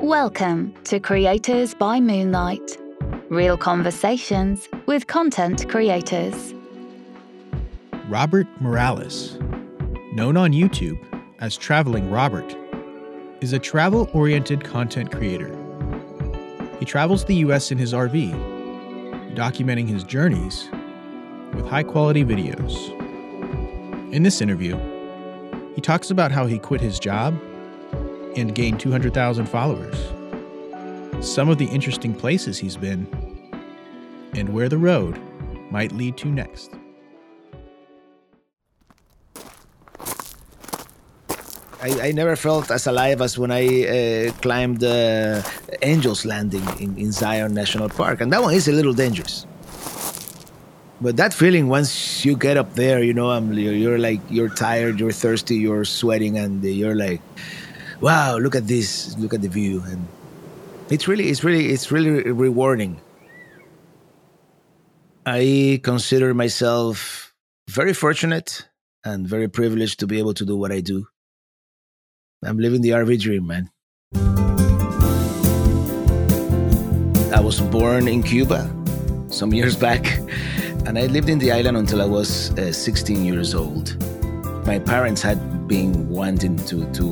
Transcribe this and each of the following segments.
Welcome to Creators by Moonlight. Real conversations with content creators. Robert Morales, known on YouTube as Traveling Robert, is a travel oriented content creator. He travels the US in his RV, documenting his journeys with high quality videos. In this interview, he talks about how he quit his job and gained 200,000 followers, some of the interesting places he's been, and where the road might lead to next. I, I, never felt as alive as when I uh, climbed uh, Angel's Landing in, in Zion National Park. And that one is a little dangerous. But that feeling, once you get up there, you know, I'm, you're, you're like, you're tired, you're thirsty, you're sweating, and you're like, wow, look at this, look at the view. And it's really, it's really, it's really rewarding. I consider myself very fortunate and very privileged to be able to do what I do. I'm living the RV dream, man. I was born in Cuba some years back, and I lived in the island until I was uh, 16 years old. My parents had been wanting to, to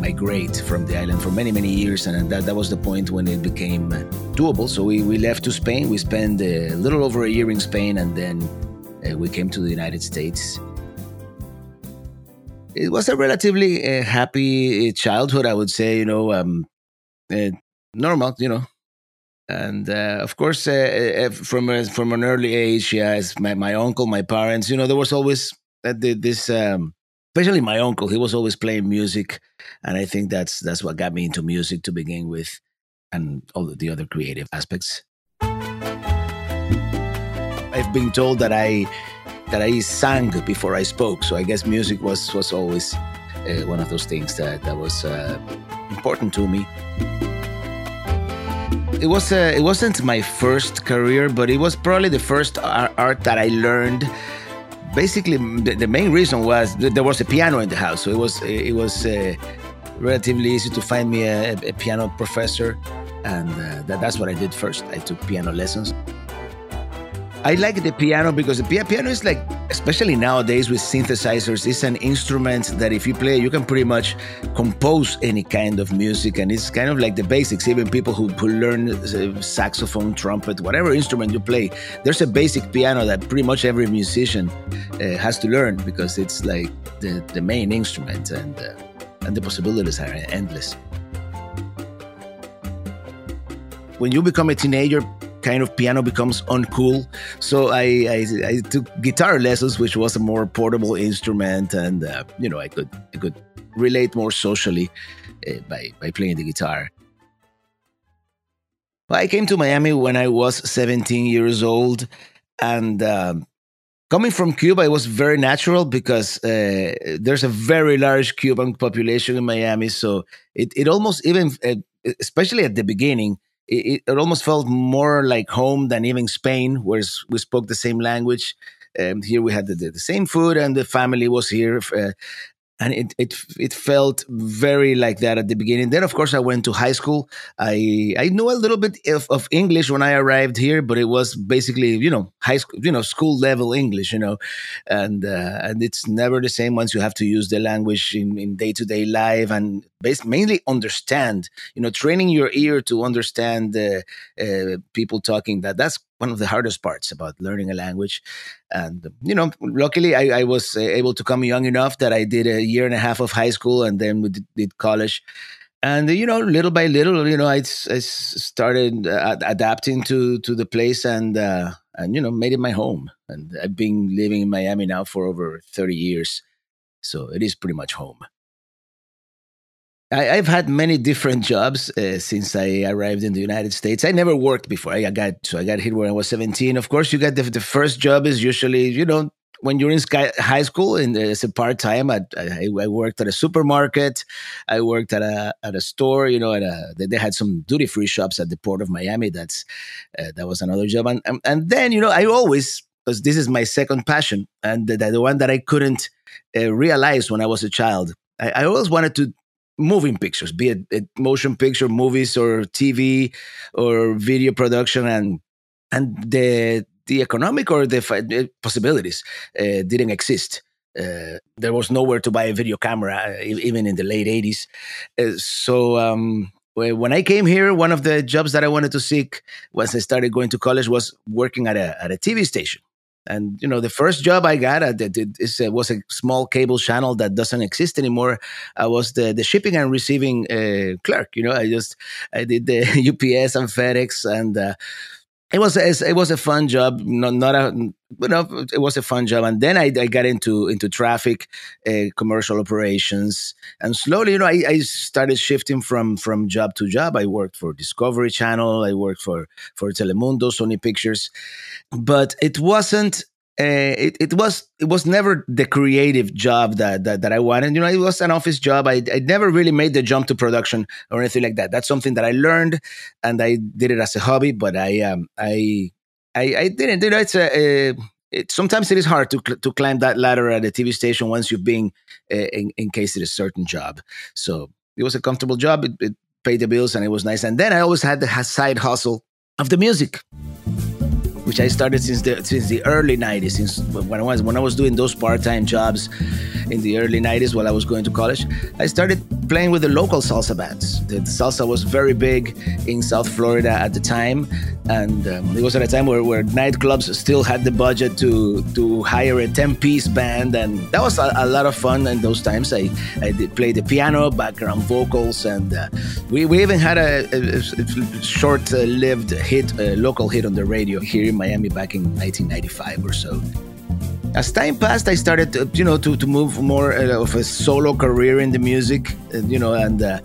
migrate from the island for many, many years, and that, that was the point when it became doable. So we, we left to Spain. We spent a little over a year in Spain, and then uh, we came to the United States it was a relatively uh, happy childhood, I would say. You know, um, uh, normal, you know, and uh, of course, uh, uh, from a, from an early age, yeah, my my uncle, my parents, you know, there was always this. Um, especially my uncle, he was always playing music, and I think that's that's what got me into music to begin with, and all the other creative aspects. I've been told that I that I sang before I spoke. So I guess music was was always uh, one of those things that that was uh, important to me. It was uh, it wasn't my first career, but it was probably the first art that I learned. Basically, the, the main reason was there was a piano in the house, so it was it was uh, relatively easy to find me a, a piano professor, and uh, that, that's what I did first. I took piano lessons. I like the piano because the piano is like, especially nowadays with synthesizers, it's an instrument that if you play, you can pretty much compose any kind of music. And it's kind of like the basics. Even people who, who learn uh, saxophone, trumpet, whatever instrument you play, there's a basic piano that pretty much every musician uh, has to learn because it's like the, the main instrument and, uh, and the possibilities are endless. When you become a teenager, kind of piano becomes uncool. So I, I, I took guitar lessons, which was a more portable instrument, and uh, you know I could I could relate more socially uh, by by playing the guitar. Well, I came to Miami when I was 17 years old, and um, coming from Cuba, it was very natural because uh, there's a very large Cuban population in Miami. So it, it almost even, uh, especially at the beginning, it, it, almost felt more like home than even Spain, where we spoke the same language. Um, here we had the, the, same food, and the family was here. Uh, and it it it felt very like that at the beginning. Then, of course, I went to high school. I I knew a little bit of, of English when I arrived here, but it was basically you know high school, you know school level English, you know, and uh, and it's never the same once you have to use the language in day to day life and based mainly understand. You know, training your ear to understand uh, uh, people talking. That that's one of the hardest parts about learning a language. And you know, luckily I, I, was uh, able to come young enough that I did a year and a half of high school, and then we did, did college. And you know, little by little, you know, I, I started uh, adapting to to the place, and uh, and you know, made it my home. And I've been living in Miami now for over thirty years, so it is pretty much home. I, have had many different jobs uh, since I arrived in the United States. I never worked before. I got so I got here when I was 17. Of course, you get the, the first job is usually you know when you're in sky, high school and it's a part time. I, I, I, worked at a supermarket. I worked at a at a store. You know, at a they had some duty free shops at the port of Miami. That's uh, that was another job. And, and and then you know I always because this is my second passion and the, the one that I couldn't uh, realize when I was a child. I always wanted to moving pictures, be it, it motion picture, movies, or TV, or video production, and and the the economic or the possibilities uh, didn't exist. Uh, there was nowhere to buy a video camera, uh, even in the late 80s. Uh, so um, when I came here, one of the jobs that I wanted to seek once I started going to college was working at a, at a TV station. And you know, the first job I got at it, it was a small cable channel that doesn't exist anymore. I was the the shipping and receiving uh, clerk. You know, I just I did the UPS and FedEx, and uh, it was a, it was a fun job. Not not a know it was a fun job. And then I, I got into into traffic, uh, commercial operations, and slowly, you know, I, I started shifting from from job to job. I worked for Discovery Channel. I worked for for Telemundo, Sony Pictures but it wasn't uh, it, it was it was never the creative job that, that that I wanted. You know, it was an office job. I I never really made the jump to production or anything like that. That's something that I learned, and I did it as a hobby. But I um I I, I didn't. You know, it's a, a it, sometimes it is hard to to climb that ladder at a TV station once you've been uh, in, in case it is a certain job. So it was a comfortable job. It, it paid the bills and it was nice. And then I always had the side hustle of the music which I started since the since the early '90s. Since when I was when I was doing those part-time jobs in the early '90s while I was going to college, I started playing with the local salsa bands. The salsa was very big in South Florida at the time, and um, it was at a time where, where nightclubs still had the budget to to hire a 10-piece band, and that was a, a, lot of fun in those times. I I did play the piano, background vocals, and uh, we we even had a, a, a short-lived hit, a local hit on the radio here Miami back in 1995 or so. As time passed, I started, to, you know, to, to move more uh, of a solo career in the music, uh, you know, and uh,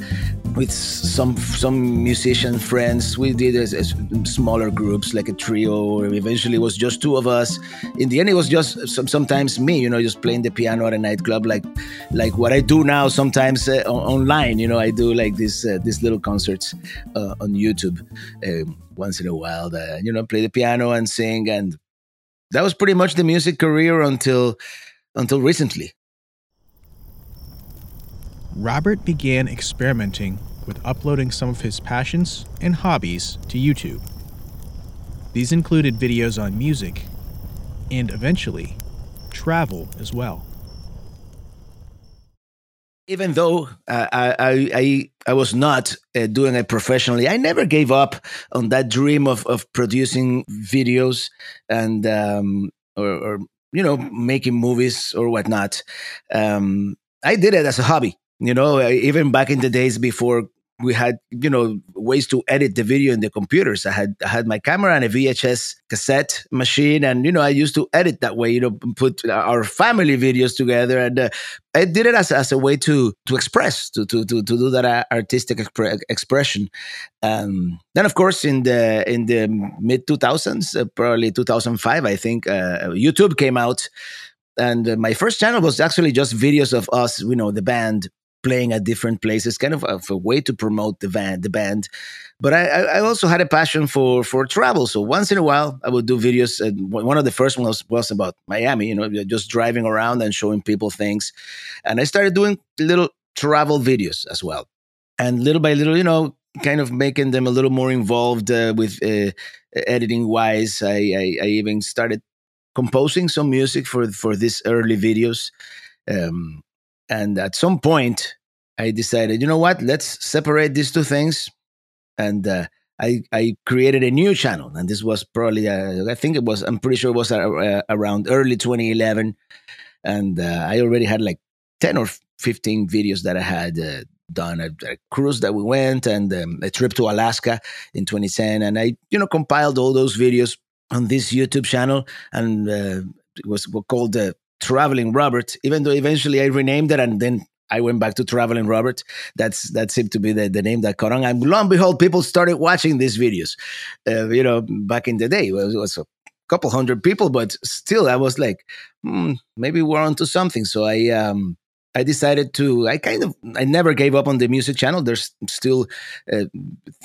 with some some musician friends. We did as, as smaller groups, like a trio, eventually it was just two of us. In the end, it was just some, sometimes me, you know, just playing the piano at a nightclub, like like what I do now. Sometimes uh, online, you know, I do like these uh, these little concerts uh, on YouTube um, once in a while. you know, play the piano and sing, and that was pretty much the music career until until recently. Robert began experimenting with uploading some of his passions and hobbies to YouTube. These included videos on music and eventually travel as well. Even though uh, I, I, I was not uh, doing it professionally, I never gave up on that dream of, of producing videos and um, or, or you know making movies or whatnot. Um, I did it as a hobby. You know, even back in the days before we had you know ways to edit the video in the computers. I had i had my camera and a vhs cassette machine and you know i used to edit that way you know put our family videos together and uh, i did it as, as a way to to express to to to, to do that artistic expre- expression. Um, then of course in the in the mid 2000s uh, probably 2005 i think uh, youtube came out and uh, my first channel was actually just videos of us you know the band playing at different places, kind of a, a way to promote the band. The band, but I, I also had a passion for for travel. So once in a while, I would do videos. And one of the first ones was about Miami. You know, just driving around and showing people things. And I started doing little travel videos as well. And little by little, you know, kind of making them a little more involved uh, with uh, editing wise. I, I, I even started composing some music for for these early videos. Um, and at some point, I decided, you know what? Let's separate these two things. And uh, I, I created a new channel. And this was probably, uh, I think it was, I'm pretty sure it was uh, around early 2011. And uh, I already had like 10 or 15 videos that I had uh, done a, a, cruise that we went and um, a trip to Alaska in 2010. And I, you know, compiled all those videos on this YouTube channel. And uh, it was called the Traveling Robert, even though eventually I renamed it and then I went back to Traveling Robert. That's that seemed to be the, the name that caught on. And lo and behold, people started watching these videos. Uh, you know, back in the day, it was, it was, a couple hundred people, but still, I was like, hmm, maybe we're onto something. So I um, I decided to. I kind of I never gave up on the music channel. There's still uh,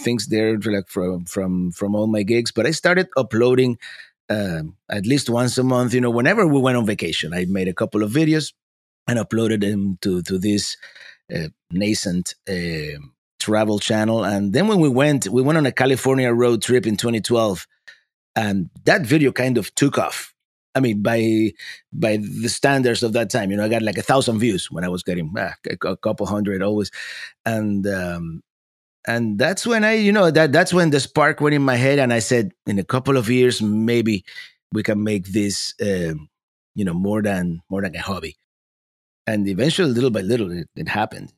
things there like from from from all my gigs, but I started uploading uh, at least once a month. You know, whenever we went on vacation, I made a couple of videos and uploaded them to to this uh, nascent uh, travel channel. And then when we went, we went on a California road trip in 2012, and that video kind of took off. I mean, by by the standards of that time, you know, I got like a thousand views when I was getting ah, a couple hundred always, and um, and that's when I, you know, that that's when the spark went in my head, and I said, in a couple of years, maybe we can make this, um, you know, more than more than a hobby. And eventually, little by little, it, it happened.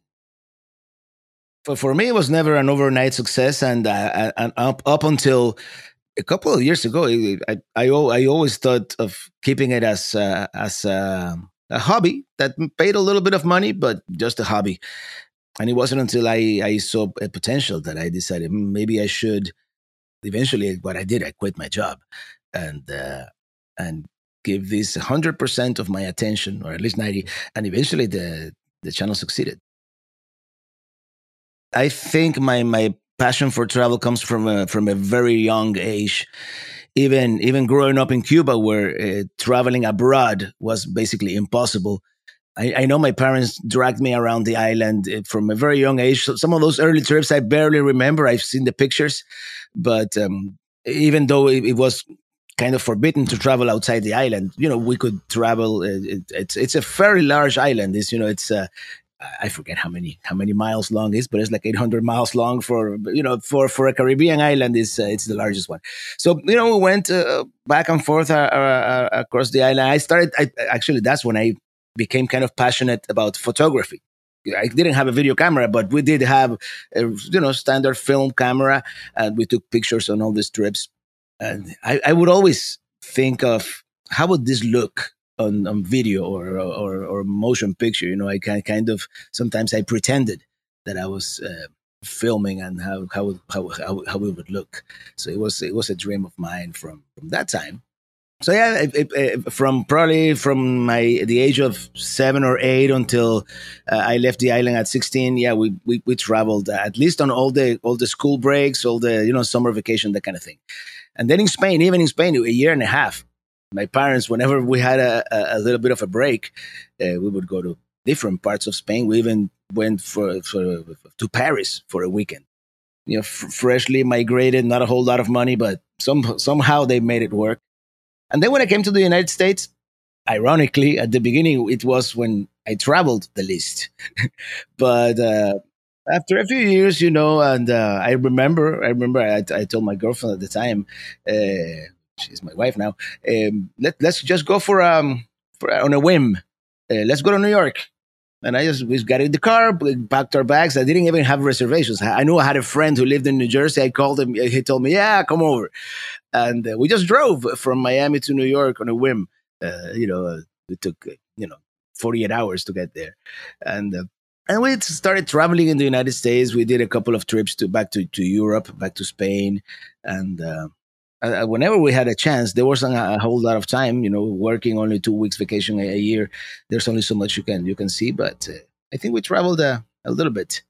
For for me, it was never an overnight success, and uh, and up up until a couple of years ago, I I, I always thought of keeping it as uh, as uh, a hobby that paid a little bit of money, but just a hobby and it wasn't until I, I saw a potential that I decided hmm, maybe I should. Eventually, what I did, I quit my job, and uh, and give this hundred percent of my attention, or at least ninety. And eventually, the the channel succeeded. I think my my passion for travel comes from a from a very young age. Even even growing up in Cuba, where uh, traveling abroad was basically impossible I, I, know my parents dragged me around the island eh, from a very young age. So some of those early trips I barely remember. I've seen the pictures, but um, even though it, it, was kind of forbidden to travel outside the island, you know, we could travel. Eh, it, it's it's a very large island. It's you know, it's uh, I forget how many how many miles long is, but it's like 800 miles long for you know for for a Caribbean island is uh, it's the largest one. So you know we went uh, back and forth uh, uh across the island. I started I, actually that's when I became kind of passionate about photography. I didn't have a video camera, but we did have a you know standard film camera, and we took pictures on all these trips. And I, I would always think of how would this look on, on video or, or, or motion picture. You know, I kind kind of sometimes I pretended that I was uh, filming and how how how how how it would look. So it was it was a dream of mine from from that time so yeah, it, it, from probably from my the age of seven or eight until uh, I left the island at sixteen. Yeah, we we, we traveled uh, at least on all the all the school breaks, all the you know summer vacation, that kind of thing. And then in Spain, even in Spain, a year and a half. My parents, whenever we had a, a, a little bit of a break, uh, we would go to different parts of Spain. We even went for, for to Paris for a weekend. You know, f- freshly migrated, not a whole lot of money, but some somehow they made it work and then when I came to the United States, ironically, at the beginning, it was when I traveled the least. but uh, after a few years, you know, and uh, I remember, I remember, I, I, told my girlfriend at the time, uh, she's my wife now. Um, let, let's just go for um for on a whim. Uh, let's go to New York. And I just we got in the car, packed our bags. I didn't even have reservations. I knew I had a friend who lived in New Jersey. I called him. He told me, "Yeah, come over." And uh, we just drove from Miami to New York on a whim. Uh, you know, uh, it took uh, you know 48 hours to get there, and uh, and we started traveling in the United States. We did a couple of trips to back to, to Europe, back to Spain, and uh, whenever we had a chance, there wasn't a whole lot of time. You know, working only two weeks vacation a, a year. There's only so much you can you can see, but I think we traveled a little bit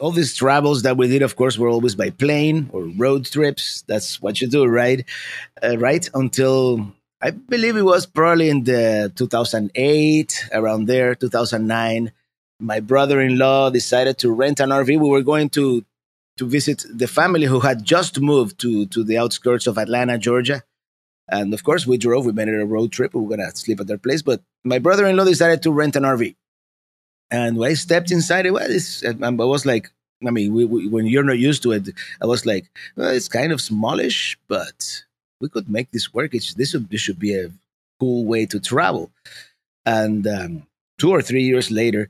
all these travels that we did, of course, were always by plane or road trips. That's what you do, right? Uh, right until I believe it was probably in the 2008, around there, 2009. My brother-in-law decided to rent an RV. We were going to to visit the family who had just moved to to the outskirts of Atlanta, Georgia. And of course, we drove. We made it a road trip. We were gonna sleep at their place. But my brother-in-law decided to rent an RV. And when I stepped inside it, well, I was like, I mean, we, we, when you're not used to it, I was like, well, it's kind of smallish, but we could make this work. It's, this, would, this should be a cool way to travel. And um, two or three years later,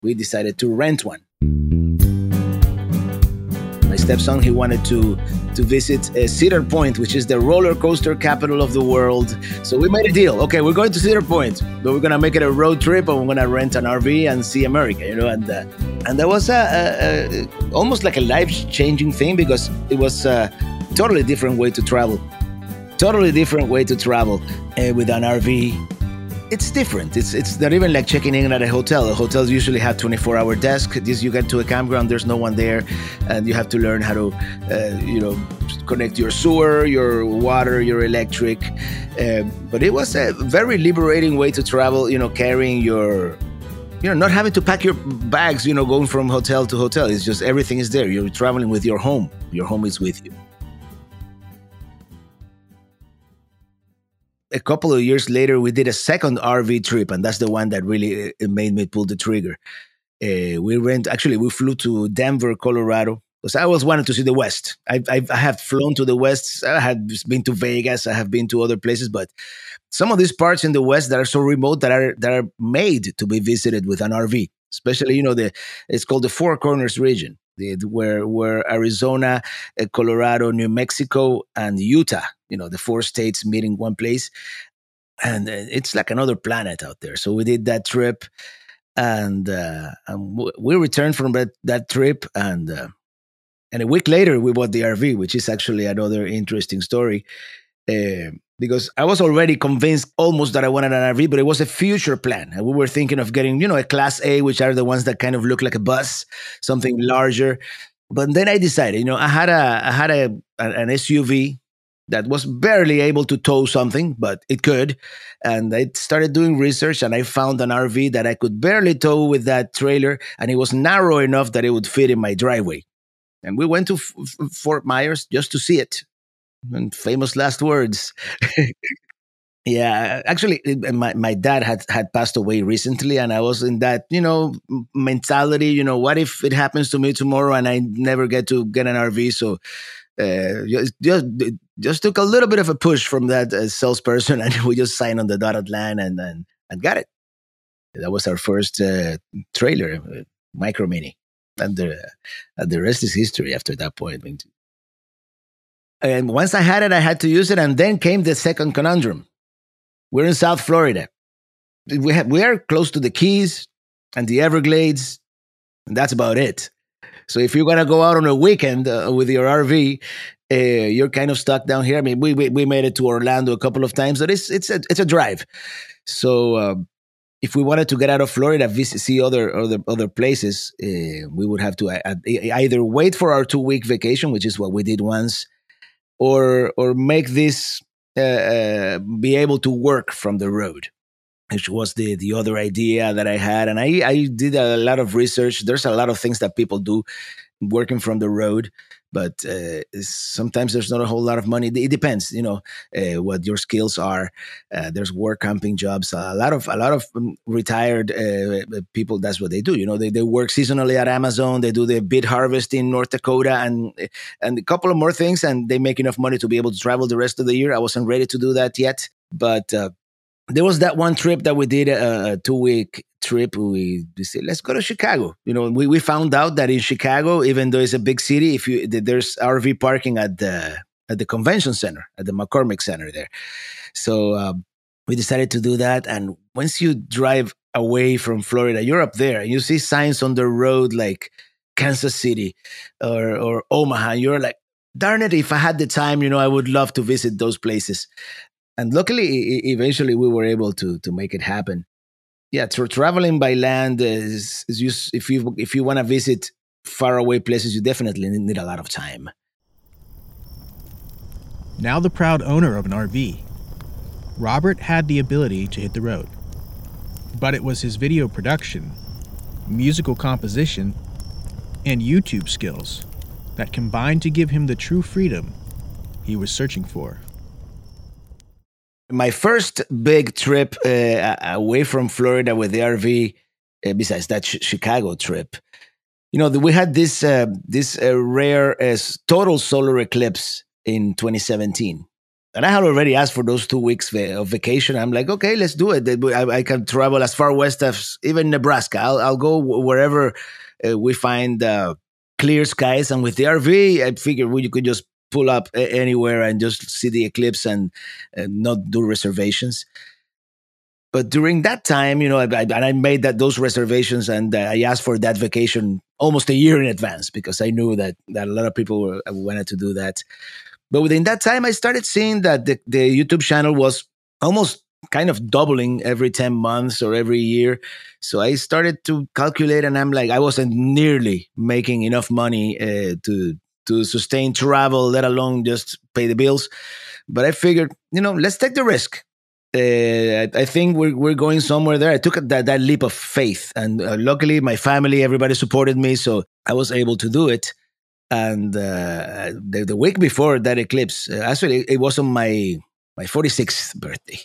we decided to rent one stepson he wanted to to visit uh, Cedar Point, which is the roller coaster capital of the world. So we made a deal. Okay, we're going to Cedar Point, but we're gonna make it a road trip, and we're gonna rent an RV and see America. You know, and uh, and that was a, a, a, almost like a life changing thing because it was a totally different way to travel. Totally different way to travel uh, with an RV it's different. It's it's not even like checking in at a hotel. Hotels usually have 24 hour desk. This you get to a campground, there's no one there, and you have to learn how to, uh, you know, connect your sewer, your water, your electric. Uh, but it was a very liberating way to travel. You know, carrying your you know, not having to pack your bags, you know, going from hotel to hotel. It's just everything is there. You're traveling with your home. Your home is with you. A couple of years later, we did a second RV trip, and that's the one that really uh, made me pull the trigger. Uh, we went, actually, we flew to Denver, Colorado, because I always wanted to see the West. I, I, I have flown to the West. I had been to Vegas. I have been to other places, but some of these parts in the West that are so remote that are that are made to be visited with an RV. Especially, you know, the it's called the Four Corners region, where where Arizona, eh, Colorado, New Mexico, and Utah, you know, the four states meet in one place, and uh, it's like another planet out there. So we did that trip, and, uh, and we returned from that that trip, and uh, and a week later, we bought the RV, which is actually another interesting story. Uh, because I was already convinced almost that I wanted an RV, but it was a future plan. And we were thinking of getting, you know, a class A, which are the ones that kind of look like a bus, something larger. But then I decided, you know, I had a I had a an SUV that was barely able to tow something, but it could. And I started doing research and I found an RV that I could barely tow with that trailer, and it was narrow enough that it would fit in my driveway and we went to F- F- Fort Myers just to see it. And famous last words. yeah, actually, my my dad had had passed away recently, and I was in that you know mentality. You know, what if it happens to me tomorrow and I never get to get an RV? So. Uh, just, just took a little bit of a push from that uh, salesperson, and we just signed on the dotted line and and, and got it. That was our first uh, trailer, uh, micro mini and the and the rest is history after that point. And once I had it, I had to use it, and then came the second conundrum. We're in South Florida. We have, we are close to the Keys and the Everglades, and that's about it. So if you're gonna go out on a weekend uh, with your RV, uh, you're kind of stuck down here. I mean, we, we, we made it to Orlando a couple of times, but it's it's a it's a drive. So um, if we wanted to get out of Florida, visit, see other other other places, uh, we would have to uh, either wait for our two week vacation, which is what we did once, or or make this uh, uh, be able to work from the road, which was the the other idea that I had. And I I did a lot of research. There's a lot of things that people do working from the road but uh, sometimes there's not a whole lot of money. It depends, you know, uh, what your skills are. Uh, there's work camping jobs. a lot of a lot of um, retired uh, uh, people. That's what they do. You know, they, they work seasonally at Amazon. They do the beet harvest in North Dakota and and a couple of more things, and they make enough money to be able to travel the rest of the year. I wasn't ready to do that yet, but uh, there was that one trip that we did a, a two week trip. We, we said, let's go to Chicago. You know, we, we found out that in Chicago, even though it's a big city, if you there's RV parking at the at the convention center at the McCormick Center there. So um, we decided to do that. And once you drive away from Florida, you're up there and you see signs on the road like Kansas City or or Omaha. You're like, darn it, if I had the time, you know, I would love to visit those places and luckily eventually we were able to to make it happen. Yeah tra- traveling by land is, is just if you if you want to visit far away places you definitely need a lot of time. Now the proud owner of an rv robert had the ability to hit the road. But it was his video production musical composition and youtube skills that combined to give him the true freedom he was searching for my first big trip uh, away from Florida with the RV, uh, besides that sh- Chicago trip, you know, we had this uh, this uh, rare uh, total solar eclipse in 2017. And I had already asked for those two weeks of vacation. I'm like, okay, let's do it. I, I can travel as far west as even Nebraska. I'll, I'll go wherever uh, we find clear skies. And with the RV, I figured we could just pull up anywhere and just see the eclipse and, and not do reservations. But during that time, you know, I, I, and I made that those reservations, and uh, I asked for that vacation almost a year in advance because I knew that that a lot of people were, wanted to do that. But within that time, I started seeing that the, the YouTube channel was almost kind of doubling every 10 months or every year. So I started to calculate, and I'm like, I wasn't nearly making enough money uh, to to sustain travel, let alone just pay the bills. But I figured, you know, let's take the risk. uh, I think we're we're going somewhere there. I took that that leap of faith, and uh, luckily my family, everybody supported me, so I was able to do it. And uh, the, the week before that eclipse, uh, actually, it was on my my 46th birthday,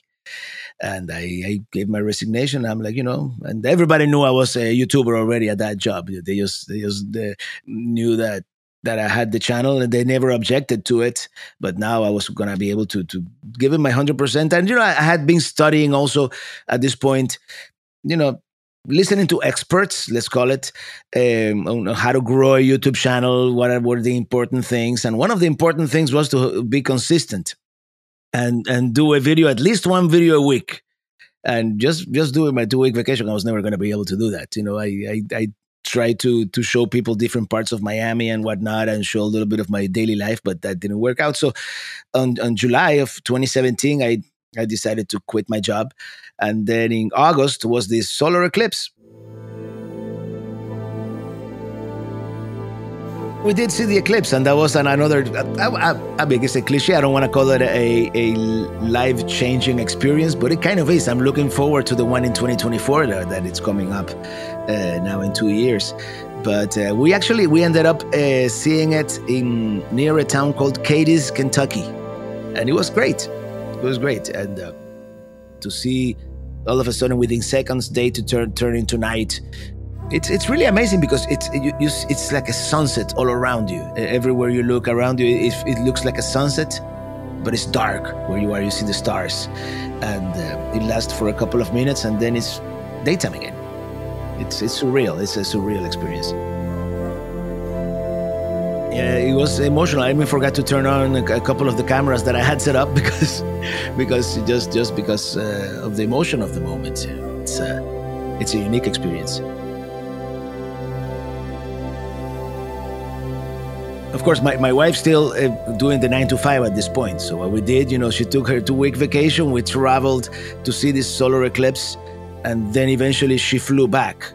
and I, I gave my resignation. I'm like, you know, and everybody knew I was a YouTuber already at that job. They just they just they knew that that I had the channel and they never objected to it. But now I was going to be able to, to give it my 100%. And, you know, I had been studying also at this point, you know, listening to experts, let's call it, um, on how to grow a YouTube channel, what were the important things. And one of the important things was to be consistent and, and do a video, at least one video a week and just just doing my two week vacation, I was never going to be able to do that. You know, I, I, I try to to show people different parts of Miami and whatnot, and show a little bit of my daily life, but that didn't work out. So, on, on July of 2017, I I decided to quit my job, and then in August was this solar eclipse. We did see the eclipse, and that was an, another. I, I, I mean, it's a cliche. I don't want to call it a, a life changing experience, but it kind of is. I'm looking forward to the one in 2024 that, that it's coming up uh, now in two years. But uh, we actually we ended up uh, seeing it in near a town called Cadiz, Kentucky, and it was great. It was great, and uh, to see all of a sudden within seconds day to turn turn into night it's it's really amazing because it's it, you, it's like a sunset all around you. Everywhere you look around you, it, it, looks like a sunset, but it's dark where you are. You see the stars, and uh, it lasts for a couple of minutes, and then it's daytime again. It's it's surreal. It's a surreal experience. Yeah, it was emotional. I even forgot to turn on a, couple of the cameras that I had set up because because just just because uh, of the emotion of the moment. It's uh, it's a unique experience. Of course, my, my wife's still uh, doing the nine to five at this point. So what we did, you know, she took her two week vacation. We traveled to see this solar eclipse, and then eventually she flew back.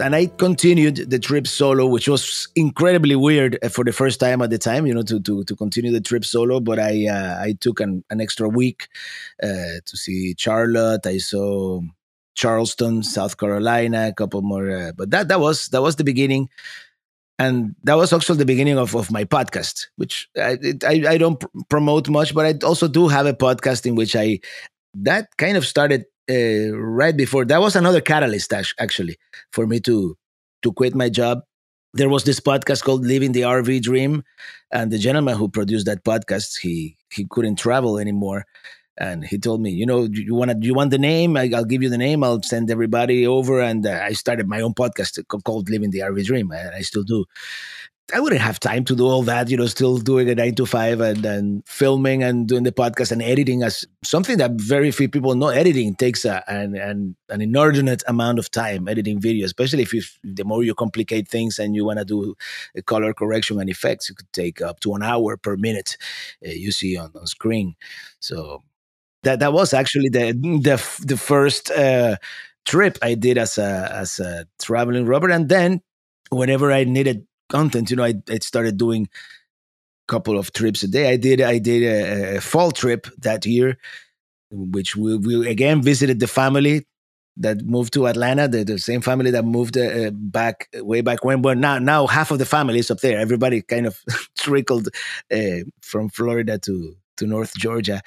And I continued the trip solo, which was incredibly weird uh, for the first time at the time, you know, to to, to continue the trip solo. But I uh, I took an, an extra week uh, to see Charlotte. I saw Charleston, South Carolina, a couple more. Uh, but that that was that was the beginning and that was also the beginning of, of my podcast which I, I, I don't pr- promote much but i also do have a podcast in which i that kind of started uh, right before that was another catalyst actually for me to to quit my job. There was this podcast called living the rv dream and the gentleman who produced that podcast he he couldn't travel anymore and he told me, you know, you want you want the name? I, will give you the name. I'll send everybody over. And uh, I started my own podcast called Living the RV Dream, and I still do. I wouldn't have time to do all that, you know, still doing a nine to five and then filming and doing the podcast and editing as something that very few people know. Editing takes a, an, an, an inordinate amount of time, editing video, especially if you, the more you complicate things and you want to do color correction and effects, it could take up to an hour per minute uh, you see on, on screen. So that that was actually the the the first uh, trip I did as a as a Traveling Robert, and then whenever I needed content, you know, I, I started doing a couple of trips a day. I did I did a, a fall trip that year, which we, we again visited the family that moved to Atlanta, the, the same family that moved uh, back way back when. But now, now half of the family is up there. Everybody kind of trickled uh, from Florida to to North Georgia,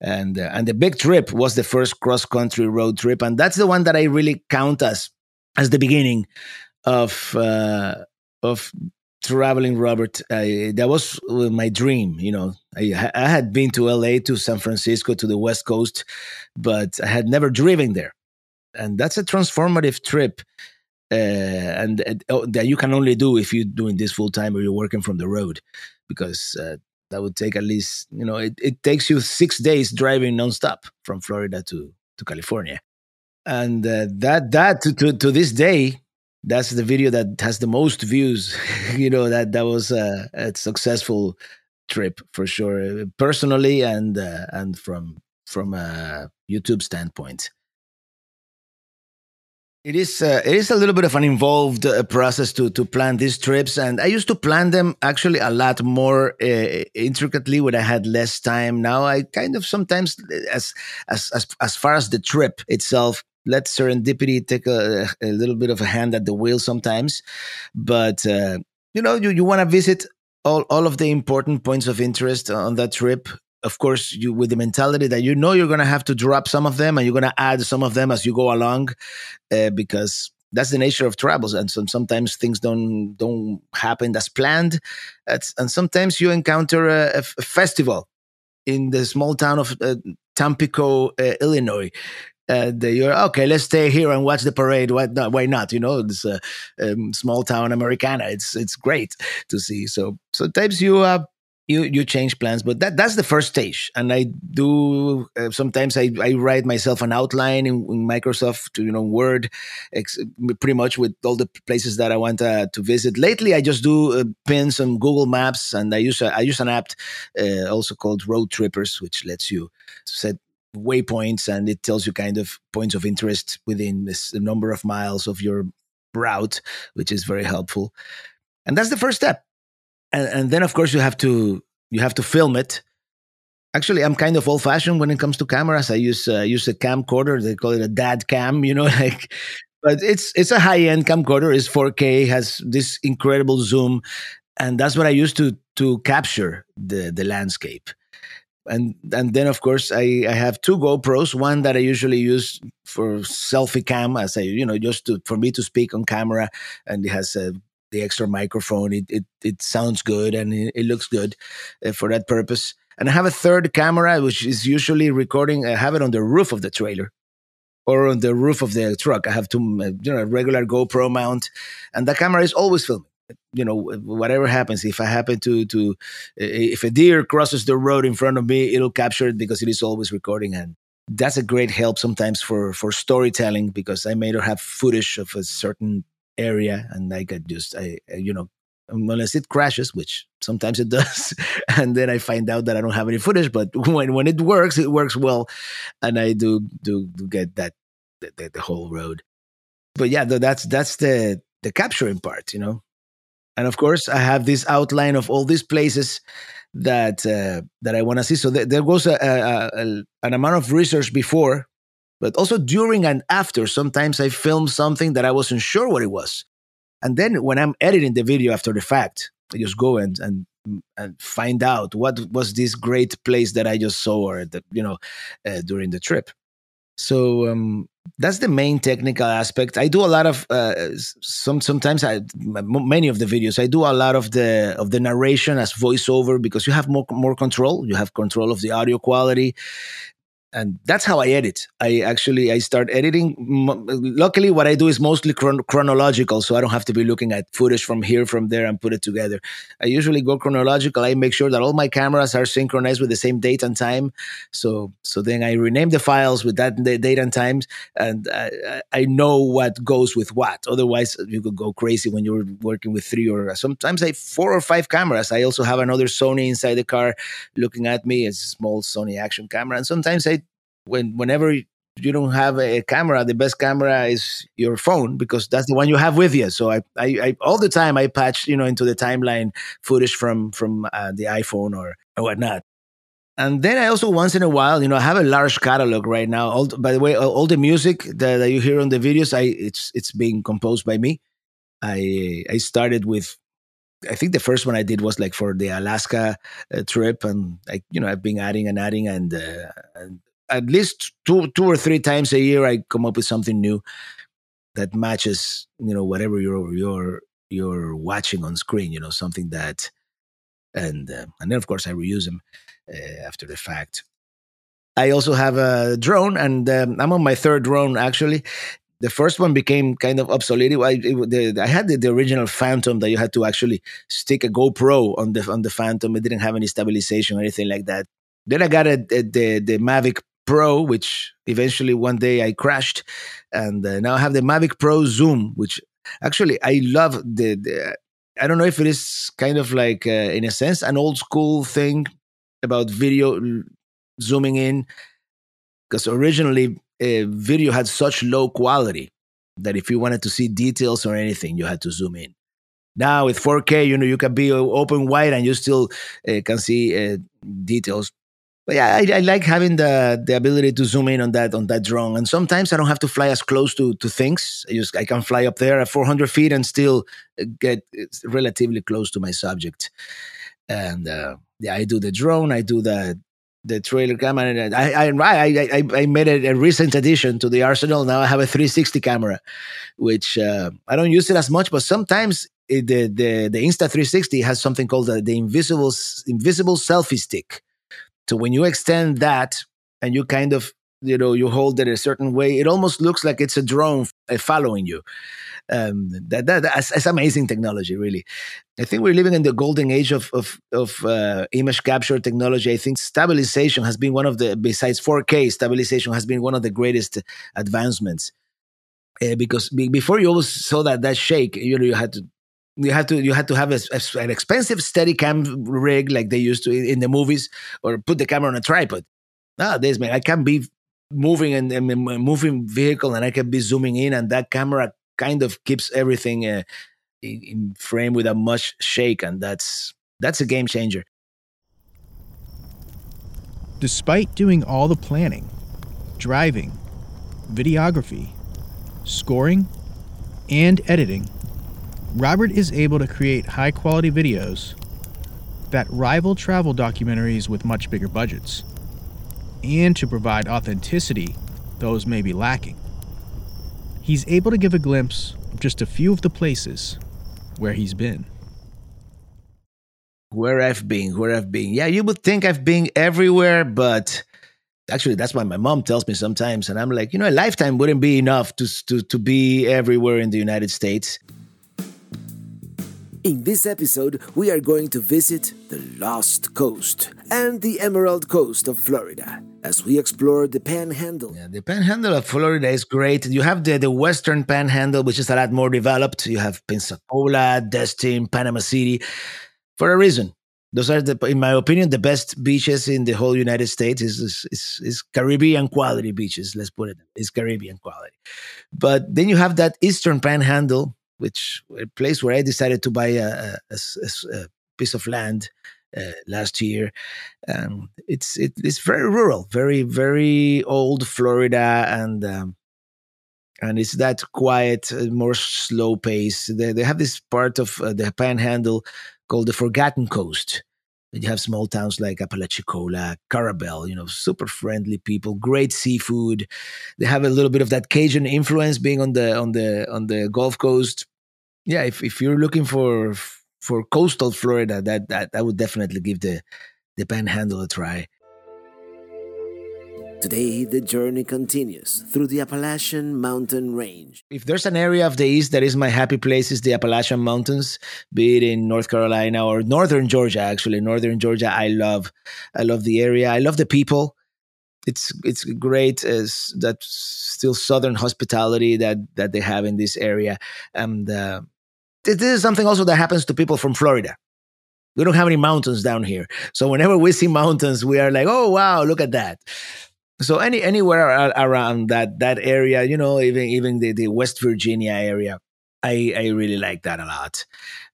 and uh, and the big trip was the first cross country road trip, and that's the one that I really count as as the beginning of uh, of traveling. Robert, I, that was uh, my dream. You know, I, I had been to L.A., to San Francisco, to the West Coast, but I had never driven there, and that's a transformative trip. Uh, and, oh, that you can only do if you're doing this full time or you're working from the road, because uh, that would take at least you know it, it takes you six days driving nonstop from Florida to to California, and uh, that that to, to to this day that's the video that has the most views. you know that that was a, a successful trip for sure, personally and uh, and from from a YouTube standpoint. It is uh, it is a little bit of an involved uh, process to to plan these trips, and I used to plan them actually a lot more uh, intricately when I had less time. Now I kind of sometimes, as as as as far as the trip itself, let serendipity take a, a little bit of a hand at the wheel sometimes, but uh, you know you you want to visit all all of the important points of interest on that trip of course, you with the mentality that you know you're going to have to drop some of them and you're going to add some of them as you go along, uh, because that's the nature of travels. And some, sometimes things don't don't happen as planned, That's, and sometimes you encounter a, festival in the small town of uh, Tampico, uh, Illinois. And you're okay. Let's stay here and watch the parade. Why not? Why not? You know, this a um, small town Americana. It's it's great to see. So sometimes you uh, you you change plans but that that's the first stage. And i do uh, sometimes I, I write myself an outline in, in microsoft to you know word ex- pretty much with all the places that i want uh, to visit. Lately i just do uh, pins on google maps and i use a, i use an app uh, also called Roadtrippers which lets you set waypoints and it tells you kind of points of interest within this number of miles of your route which is very helpful. And that's the first step and, and then of course you have to you have to film it. Actually i'm kind of old fashioned when it comes to cameras. I use uh, use a camcorder. They call it a dad cam you know like but it's it's a high end camcorder. It's 4k has this incredible zoom and that's what i use to to capture the the landscape. And and then of course I, I have two GoPros, one that I usually use for selfie cam, as I you know just to for me to speak on camera, and it has a the extra microphone. It it, it sounds good and it, it looks good uh, for that purpose. And I have a third camera, which is usually recording. I have it on the roof of the trailer or on the roof of the truck. I have to, uh, you know, a regular GoPro mount, and the camera is always filming. You know, whatever happens, if I happen to to if a deer crosses the road in front of me, it'll capture it because it is always recording, and that's a great help sometimes for for storytelling because I may not have footage of a certain area and I could just I, you know unless it crashes, which sometimes it does, and then I find out that I don't have any footage. But when when it works, it works well, and I do do, do get that the, the, whole road. But yeah, that's that's the the capturing part, you know. And of course, I have this outline of all these places that uh, that I want to see. So th- there goes a, a, a, an amount of research before but also during and after. Sometimes I film something that I wasn't sure what it was. And then when I'm editing the video after the fact, I just go and, and, and find out what was this great place that I just saw or, the, you know, uh, during the trip. So um, that's the main technical aspect. I do a lot of uh, some. Sometimes many of the videos I do a lot of the of the narration as voiceover because you have more more control. You have control of the audio quality, and that's how I edit. I actually I start editing. Luckily, what I do is mostly chron- chronological, so I don't have to be looking at footage from here, from there, and put it together. I usually go chronological. I make sure that all my cameras are synchronized with the same date and time. So so then I rename the files with that date and times, and I, I know what goes with what. Otherwise, you could go crazy when you're working with three or sometimes I four or five cameras. I also have another Sony inside the car looking at me. It's a small Sony action camera, and sometimes I when whenever you don't have a camera, the best camera is your phone because that's the one you have with you. So I, I, I all the time I patch, you know, into the timeline footage from from uh, the iPhone or, or whatnot. And then I also once in a while, you know, I have a large catalog right now. All, by the way, all, the music that, that, you hear on the videos, I it's it's being composed by me. I I started with I think the first one I did was like for the Alaska uh, trip, and like you know I've been adding and adding, and, uh, and at least two two or three times a year I come up with something new that matches you know whatever you're you're you're watching on screen you know something that and uh, and then of course I reuse them uh, after the fact. I also have a drone, and um, I'm on my third drone actually. The first one became kind of obsolete. I, it, the, I had the, the, original Phantom that you had to actually stick a GoPro on the on the Phantom. It didn't have any stabilization or anything like that. Then I got a, a, the the Mavic Pro, which eventually one day I crashed, and uh, now I have the Mavic Pro Zoom, which actually I love. The, the I don't know if it is kind of like uh, in a sense an old school thing about video zooming in, because originally uh, video had such low quality that if you wanted to see details or anything, you had to zoom in. Now with 4K, you know, you can be open wide and you still uh, can see uh, details. But yeah, I, I, like having the the ability to zoom in on that on that drone. And sometimes I don't have to fly as close to to things. I just I can fly up there at 400 feet and still uh, get relatively close to my subject. And uh, yeah, I do the drone. I do the the trailer camera. I I I I, I made a, a, recent addition to the arsenal. Now I have a 360 camera, which uh, I don't use it as much, but sometimes it, the the the Insta 360 has something called the, the invisible invisible selfie stick. So when you extend that and you kind of you know you hold it a certain way, it almost looks like it's a drone uh, following you um, that, that that's, that's, amazing technology, really. I think we're living in the golden age of of, of uh, image capture technology. I think stabilization has been one of the besides 4K stabilization has been one of the greatest advancements. Uh, because be, before you always saw that that shake, you know, you had to you had to you had to have a, a, an expensive Steadicam rig like they used to in the movies, or put the camera on a tripod. Nowadays, man, I can be moving and, and moving vehicle, and I can be zooming in, and that camera kind of keeps everything uh, in, in frame without much shake, and that's that's a game changer. Despite doing all the planning, driving, videography, scoring, and editing, Robert is able to create high quality videos that rival travel documentaries with much bigger budgets, and to provide authenticity those may be lacking he's able to give a glimpse of just a few of the places where he's been. Where I've been, where I've been. Yeah, you would think I've been everywhere, but actually that's why my mom tells me sometimes and i'm like you know a lifetime wouldn't be enough to, to, to be everywhere in the united states in this episode, we are going to visit the Lost Coast and the Emerald Coast of Florida as we explore the Panhandle. Yeah, the Panhandle of Florida is great. You have the, the Western Panhandle, which is a lot more developed. You have Pensacola, Destin, Panama City, for a reason. Those are, the, in my opinion, the best beaches in the whole United States. Is is, is, is Caribbean quality beaches. Let's put it. It's Caribbean quality. But then you have that Eastern Panhandle, which a place where I decided to buy a, a, a, a piece of land uh, last year. Um, it's it, it's very rural, very very old Florida, and um, and it's that quiet, uh, more slow pace. They they have this part of uh, the Panhandle called the Forgotten Coast. You have small towns like Apalachicola, Carrabelle, you know, super friendly people, great seafood. They have a little bit of that Cajun influence being on the on the on the Gulf Coast. Yeah, if, if you're looking for for coastal Florida, that that I would definitely give the the Panhandle a try. Today, the journey continues through the Appalachian Mountain Range. If there's an area of the East that is my happy place, is the Appalachian Mountains, be it in North Carolina or northern Georgia. Actually, northern Georgia, I love. I love the area. I love the people. It's it's great as that still southern hospitality that that they have in this area, and uh, this is something also that happens to people from Florida. We don't have any mountains down here, so whenever we see mountains, we are like, "Oh wow, look at that!" So any anywhere around that that area, you know, even even the, the West Virginia area, I I really like that a lot.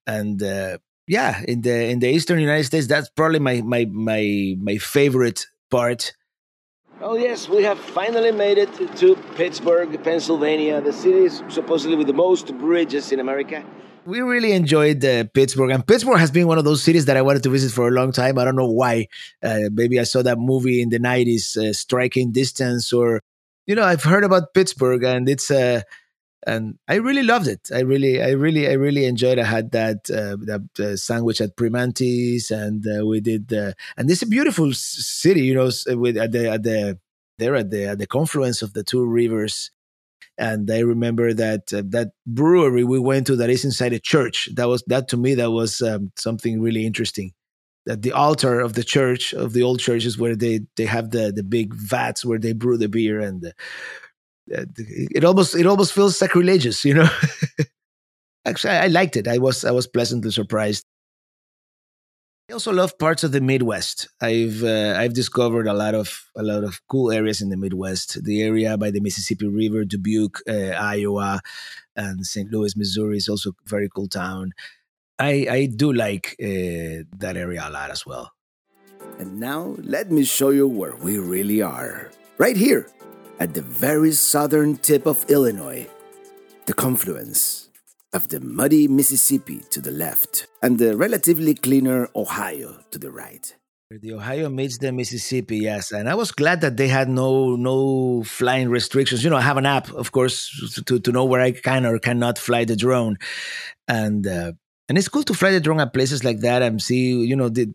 And uh, yeah, in the in the eastern United States, that's probably my my my my favorite part. Oh yes, we have finally made it to Pittsburgh, Pennsylvania. The city is supposedly with the most bridges in America we really enjoyed uh, Pittsburgh, and Pittsburgh has been one of those cities that I wanted to visit for a long time. I don't know why. Uh, maybe I saw that movie in the '90s, uh, Striking Distance, or you know, I've heard about Pittsburgh, and it's uh, and I really loved it. I really, I really, I really enjoyed. I had that uh, that uh, sandwich at Primanti's, and uh, we did. And it's a beautiful city, you know, with at the at the there at the at the confluence of the two rivers and I remember that uh, that brewery we went to that is inside a church. That was that to me that was um, something really interesting. That the altar of the church of the old church is where they they have the the big vats where they brew the beer, and uh, it almost it almost feels sacrilegious, you know. Actually, I liked it. I was I was pleasantly surprised. I also love parts of the Midwest. I've uh, I've discovered a lot of a lot of cool areas in the Midwest. The area by the Mississippi River, Dubuque, uh, Iowa, and St. Louis, Missouri is also a very cool town. I I do like uh, that area a lot as well. And now let me show you where we really are. Right here, at the very southern tip of Illinois, the confluence of the muddy Mississippi to the left and the relatively cleaner Ohio to the right. The Ohio meets the Mississippi, yes, and I was glad that they had no no flying restrictions. You know, I have an app, of course, to to know where I can or cannot fly the drone, and uh, and it's cool to fly the drone at places like that and see, you know, the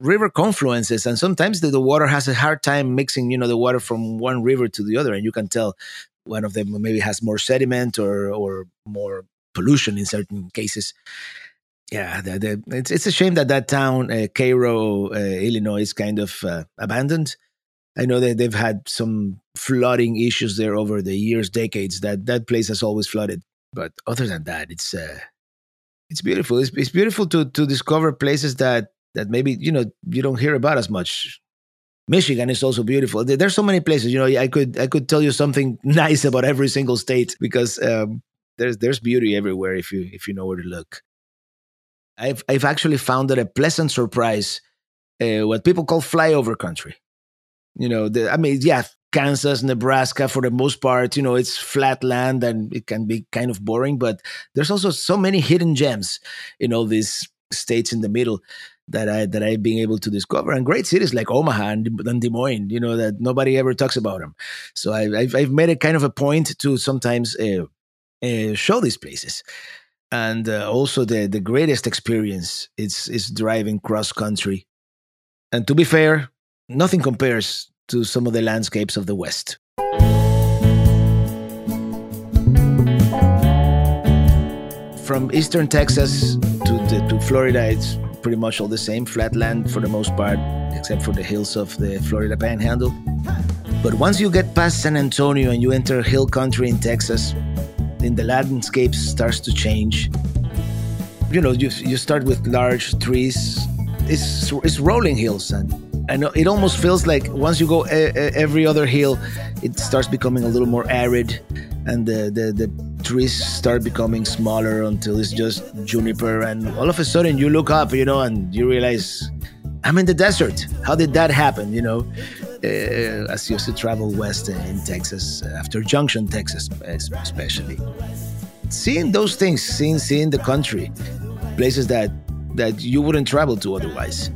river confluences, and sometimes the, the water has a hard time mixing, you know, the water from one river to the other, and you can tell one of them maybe has more sediment or or more pollution in certain cases yeah, the, the, it's it's a shame that that town, uh, Cairo, uh, Illinois, is kind of uh, abandoned. I know that they've had some flooding issues there over the years, decades. That that place has always flooded. But other than that, it's uh, it's beautiful. It's, it's beautiful to to discover places that that maybe you know you don't hear about as much. Michigan is also beautiful. There's so many places. You know, I could I could tell you something nice about every single state because um, there's there's beauty everywhere if you if you know where to look. I've I've actually found it a pleasant surprise uh, what people call flyover country. You know, the, I mean, yeah, Kansas, Nebraska, for the most part, you know, it's flat land and it can be kind of boring, but there's also so many hidden gems in all these states in the middle that I that I've been able to discover, and great cities like Omaha and, and Des Moines, you know, that nobody ever talks about them. So I, have I've made it kind of a point to sometimes uh, uh, show these places and uh, also the the greatest experience is is driving cross country. And to be fair, nothing compares to some of the landscapes of the West. From eastern Texas to the, to Florida, it's pretty much all the same flat land for the most part, except for the hills of the Florida Panhandle. But once you get past San Antonio and you enter hill country in Texas, then the landscape starts to change. You know, you, you start with large trees. It's, it's rolling hills, and, and it almost feels like once you go a, a, every other hill, it starts becoming a little more arid, and the, the, the trees start becoming smaller until it's just juniper. And all of a sudden, you look up, you know, and you realize I'm in the desert. How did that happen? You know, uh, as you used to travel west in Texas, uh, after Junction, Texas, especially. Seeing those things, seeing seeing the country, places that that you wouldn't travel to otherwise.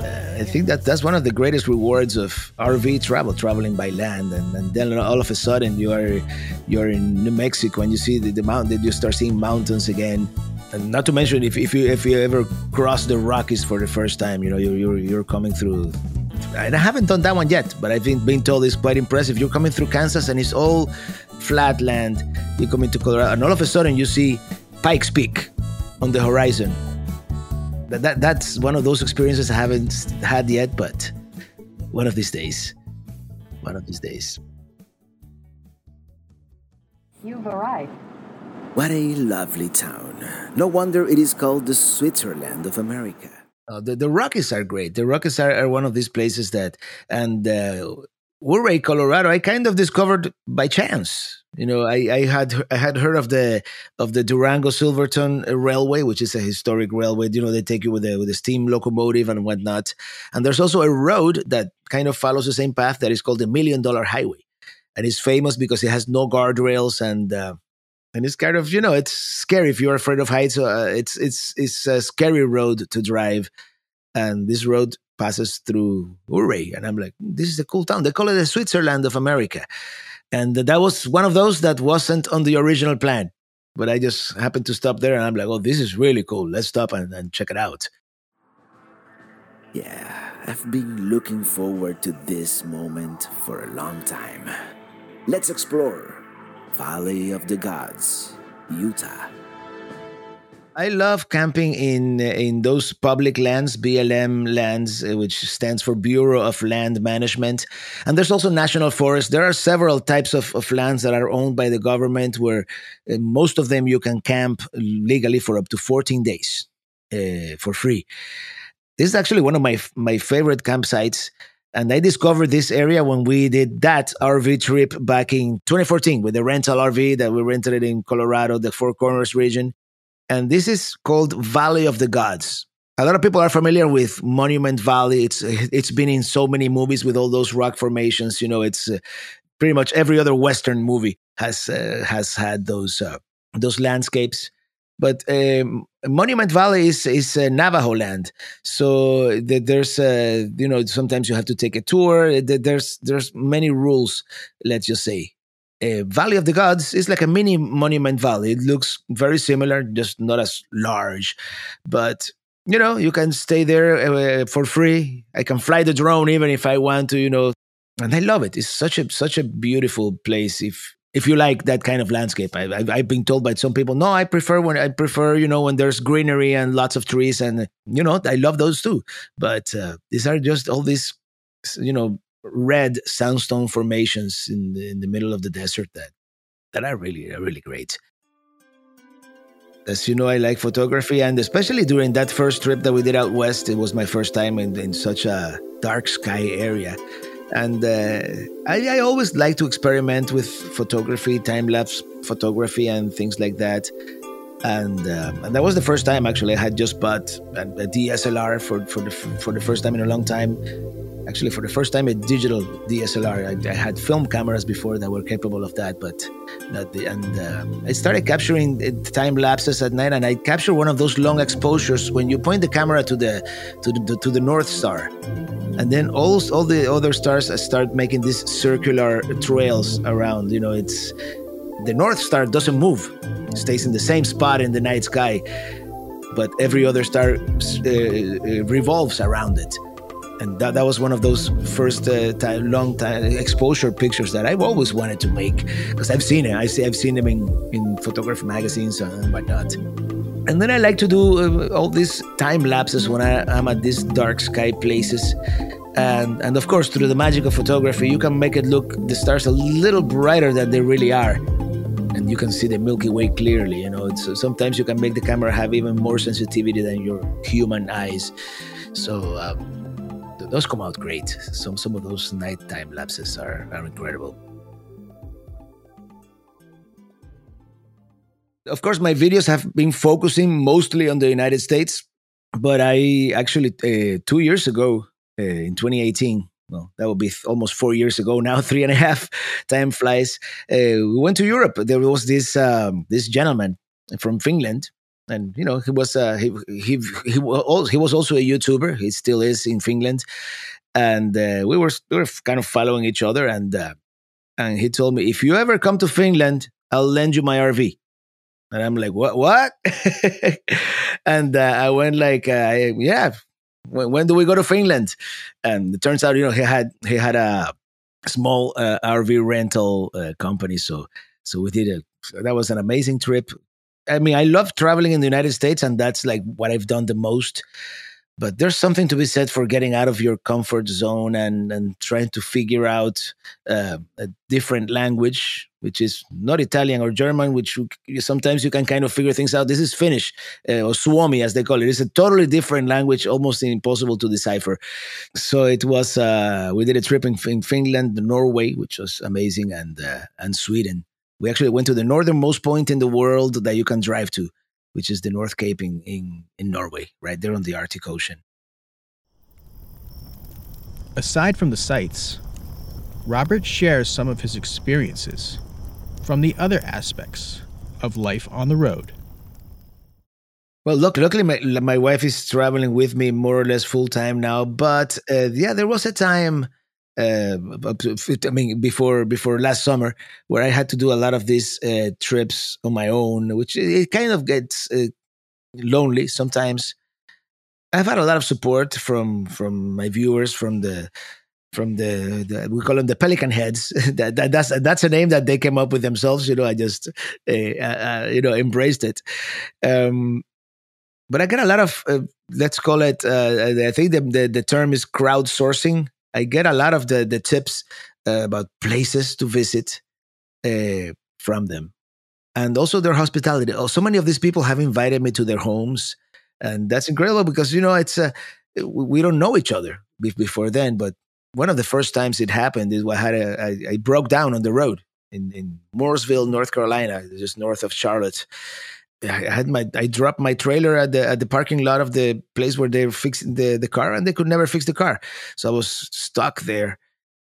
Uh, I think that that's one of the greatest rewards of RV travel, traveling by land, and, and then all of a sudden you are you're in New Mexico and you see the, the mountain, you start seeing mountains again. And not to mention if, if you if you ever cross the Rockies for the first time, you know you're you're, you're coming through and I haven't done that one yet, but I've been, been told it's quite impressive. You're coming through Kansas and it's all flat land. You come into Colorado, and all of a sudden you see Pikes Peak on the horizon. That, that that's one of those experiences I haven't had yet, but one of these days, one of these days. You've arrived. What a lovely town. No wonder it is called the Switzerland of America. Uh, the, the Rockies are great. The Rockies are, are one of these places that, and uh, Ouray, Colorado, I kind of discovered by chance. You know, I, I had I had heard of the of the Durango Silverton Railway, which is a historic railway. You know, they take you with a with a steam locomotive and whatnot. And there's also a road that kind of follows the same path that is called the Million Dollar Highway, and it's famous because it has no guardrails and uh, and it's kind of you know it's scary if you're afraid of heights. Uh, it's it's it's a scary road to drive, and this road passes through Ouray, and I'm like, this is a cool town. They call it the Switzerland of America, and that was one of those that wasn't on the original plan. But I just happened to stop there, and I'm like, oh, this is really cool. Let's stop and, and check it out. Yeah, I've been looking forward to this moment for a long time. Let's explore Valley of the Gods, Utah. I love camping in in those public lands, BLM lands, uh, which stands for Bureau of Land Management. And there's also national forests. There are several types of, of lands that are owned by the government, where uh, most of them you can camp legally for up to 14 days uh, for free. this is actually one of my my favorite campsites. And I discovered this area when we did that RV trip back in 2014 with the rental RV that we rented it in Colorado, the Four Corners region. And this is called Valley of the Gods. A lot of people are familiar with Monument Valley. It's it's been in so many movies with all those rock formations. You know, it's uh, pretty much every other Western movie has uh, has had those uh, those landscapes. But um, Monument Valley is is uh, Navajo land, so the, there's uh, you know sometimes you have to take a tour. There's there's many rules. Let's just say. Uh, valley of the Gods is like a mini Monument Valley. It looks very similar, just not as large. But you know, you can stay there uh, for free. I can fly the drone even if I want to. You know, and I love it. It's such a such a beautiful place. If if you like that kind of landscape. I, I, have been told by some people, no, I prefer when I prefer, you know, when there's greenery and lots of trees, and you know, I love those too. But uh, these are just all these, you know, red sandstone formations in the, in the middle of the desert that that are really are really great. As you know, I like photography, and especially during that first trip that we did out west, it was my first time in, in such a dark sky area and uh, I, I, always like to experiment with photography, time lapse photography, and things like that. And, um, and that was the first time actually I had just bought a, a DSLR for, for the for the first time in a long time. Actually, for the first time, a digital DSLR. I, I had film cameras before that were capable of that, but not the. And uh, I started capturing time lapses at night, and I captured one of those long exposures when you point the camera to the to the to the North Star and then all all the other stars start making these circular trails around. You know, it's the North Star doesn't move; it stays in the same spot in the night sky, but every other star uh, uh, revolves around it. And that, that was one of those first uh, time, long time exposure pictures that I've always wanted to make because I've seen it. I see, I've seen them in, in photography magazines and whatnot. And then I like to do uh, all these time lapses when I, am at these dark sky places. And, and of course, through the magic of photography, you can make it look the stars a little brighter than they really are. And you can see the Milky Way clearly. You know, it's, sometimes you can make the camera have even more sensitivity than your human eyes. So um, those come out great. Some some of those nighttime lapses are, are incredible. Of course, my videos have been focusing mostly on the United States, but I actually, uh, two years ago, uh, in 2018, well, that would be almost four years ago now, three and a half. Time flies. Uh, we went to Europe. There was this um, this gentleman from Finland, and you know he was uh, he he he was, also a YouTuber. He still is in Finland, and uh, we were we were kind of following each other. And uh, and he told me, if you ever come to Finland, I'll lend you my RV. And I'm like, what? What? and uh, I went like, uh, yeah. When, when, do we go to Finland? And it turns out, you know, he had he had a small uh, RV rental company, so so we did it. That was an amazing trip. I mean, I love traveling in the United States, and that's like what I've done the most. But there's something to be said for getting out of your comfort zone and and trying to figure out uh, a different language which is not italian or german which you, sometimes you can kind of figure things out. This is finnish uh, or suomi as they call it. It's a totally different language almost impossible to decipher. So it was uh, we did a trip in, in, finland norway which was amazing and uh, and sweden we actually went to the northernmost point in the world that you can drive to which is the North Cape in, in, in Norway, right there on the Arctic Ocean. Aside from the sights, Robert shares some of his experiences from the other aspects of life on the road. Well, look, luckily my my wife is traveling with me more or less full time now. But uh, yeah, there was a time uh, I mean, before before last summer, where I had to do a lot of these uh, trips on my own, which it kind of gets uh, lonely sometimes. I've had a lot of support from from my viewers, from the from the, the we call them the pelican heads. that, that, that's that's a name that they came up with themselves. You know, I just uh, uh, you know embraced it. Um, but I get a lot of uh, let's call it. I think the, the the term is crowdsourcing I get a lot of the the tips uh, about places to visit uh, from them, and also their hospitality. Oh, so many of these people have invited me to their homes, and that's incredible because you know it's we we don't know each other before then. But one of the first times it happened is I had a, I, I broke down on the road in, in Mooresville, North Carolina, just north of Charlotte. I had my I dropped my trailer at the at the parking lot of the place where they were fixing the, the car and they could never fix the car. So I was stuck there.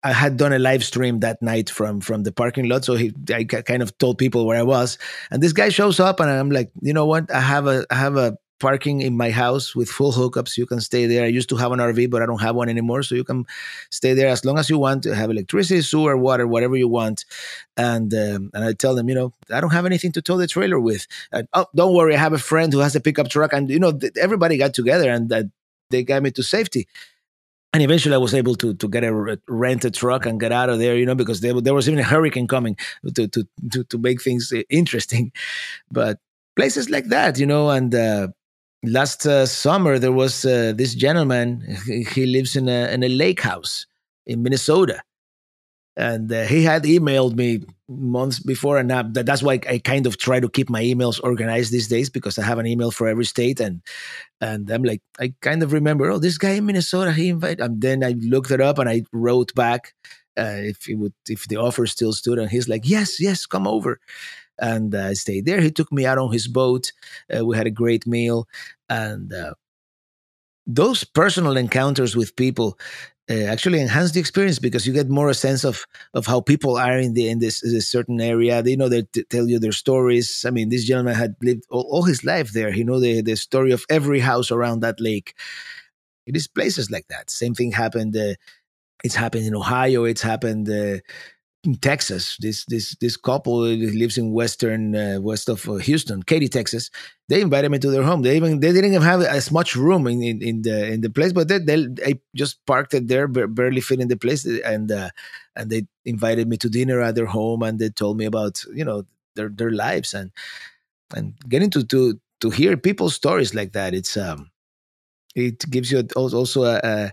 I had done a live stream that night from from the parking lot, so he I kind of told people where I was, and this guy shows up, and I'm like, you know what? I have a I have a parking in my house with full hookups. You can stay there. I used to have an RV, but I don't have one anymore, so you can stay there as long as you want to have electricity, sewer, water, whatever you want. And um, and I tell them, you know, I don't have anything to tow the trailer with. And, oh, don't worry, I have a friend who has a pickup truck, and you know, th- everybody got together and uh, they got me to safety and eventually I was able to to get a rent a truck and get out of there, you know, because there, there was even a hurricane coming to to to, to make things interesting. But places like that, you know, and uh, last uh, summer there was uh, this gentleman. He, lives in a in a lake house in Minnesota, and uh, he had emailed me months before, and that's why I kind of try to keep my emails organized these days because I have an email for every state, and and I'm like, I kind of remember, oh, this guy in Minnesota, he invited, and then I looked it up and I wrote back uh, if would, if the offer still stood, and he's like, yes, yes, come over, and uh, I stayed there. He took me out on his boat. Uh, we had a great meal, and uh, those personal encounters with people uh, actually enhance the experience because you get more a sense of of how people are in the in this, this certain area. They know they tell you their stories. I mean, this gentleman had lived all, all his life there. He know the the story of every house around that lake. It is places like that. Same thing happened. Uh, it's happened in Ohio. It's happened uh, in Texas. This this this couple lives in western uh, west of uh, Houston, Katy, Texas. They invited me to their home. They even they didn't even have as much room in, in, in the in the place, but they, they I just parked it there, barely fit in the place, and uh, and they invited me to dinner at their home, and they told me about you know their their lives and and getting to to to hear people's stories like that. It's um it gives you also a, a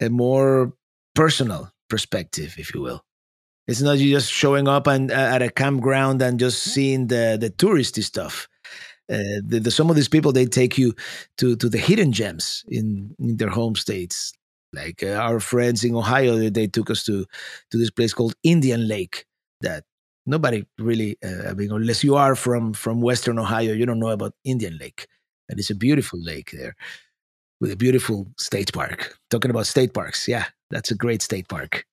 a more personal perspective, if you will. It's not you just showing up and uh, at a campground and just seeing the the touristy stuff. Uh, the, the, some of these people they take you to to the hidden gems in in their home states. Like uh, our friends in Ohio, they, they took us to to this place called Indian Lake. That nobody really, uh, I mean, unless you are from from Western Ohio, you don't know about Indian Lake, and it's a beautiful lake there with a beautiful state park. Talking about state parks, yeah, that's a great state park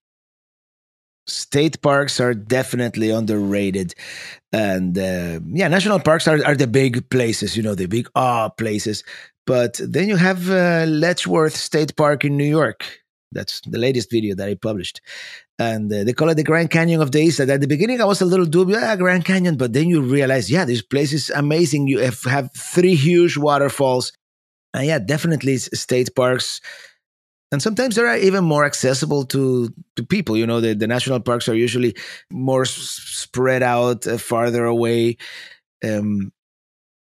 state parks are definitely underrated. And uh, yeah national parks are, are the big places you know the big ah places. But then you have uh, letchworth state park in new york. That's the latest video that i published. And uh, they call it the grand canyon of the east. And at the beginning i was a little dubious yeah grand canyon. But then you realize yeah this place is amazing. You have, have three huge waterfalls. And yeah definitely state parks and sometimes they're even more accessible to, to people you know the, the national parks are usually more spread out uh, farther away. Um,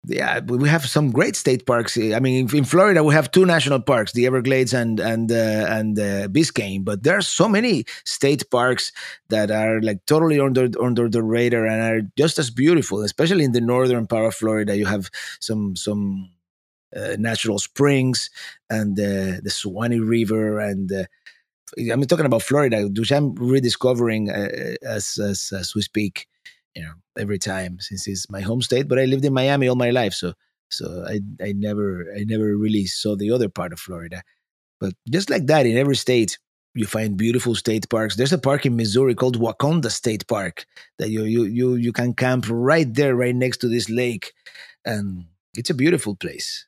yeah we have some great state parks. I mean in florida we have two national parks the everglades and and uh, and uh, biscayne but there are so many state parks that are like totally under under the radar and are just as beautiful especially in the northern part of florida. You have some some uh, natural springs and uh, the Suwannee River and uh, I'm talking about Florida, which I'm rediscovering uh, as, as as we speak. You know, every time since it's my home state, but I lived in Miami all my life, so so I I never I never really saw the other part of Florida. But just like that, in every state, you find beautiful state parks. There's a park in Missouri called Wakonda State Park that you you you you can camp right there, right next to this lake, and it's a beautiful place.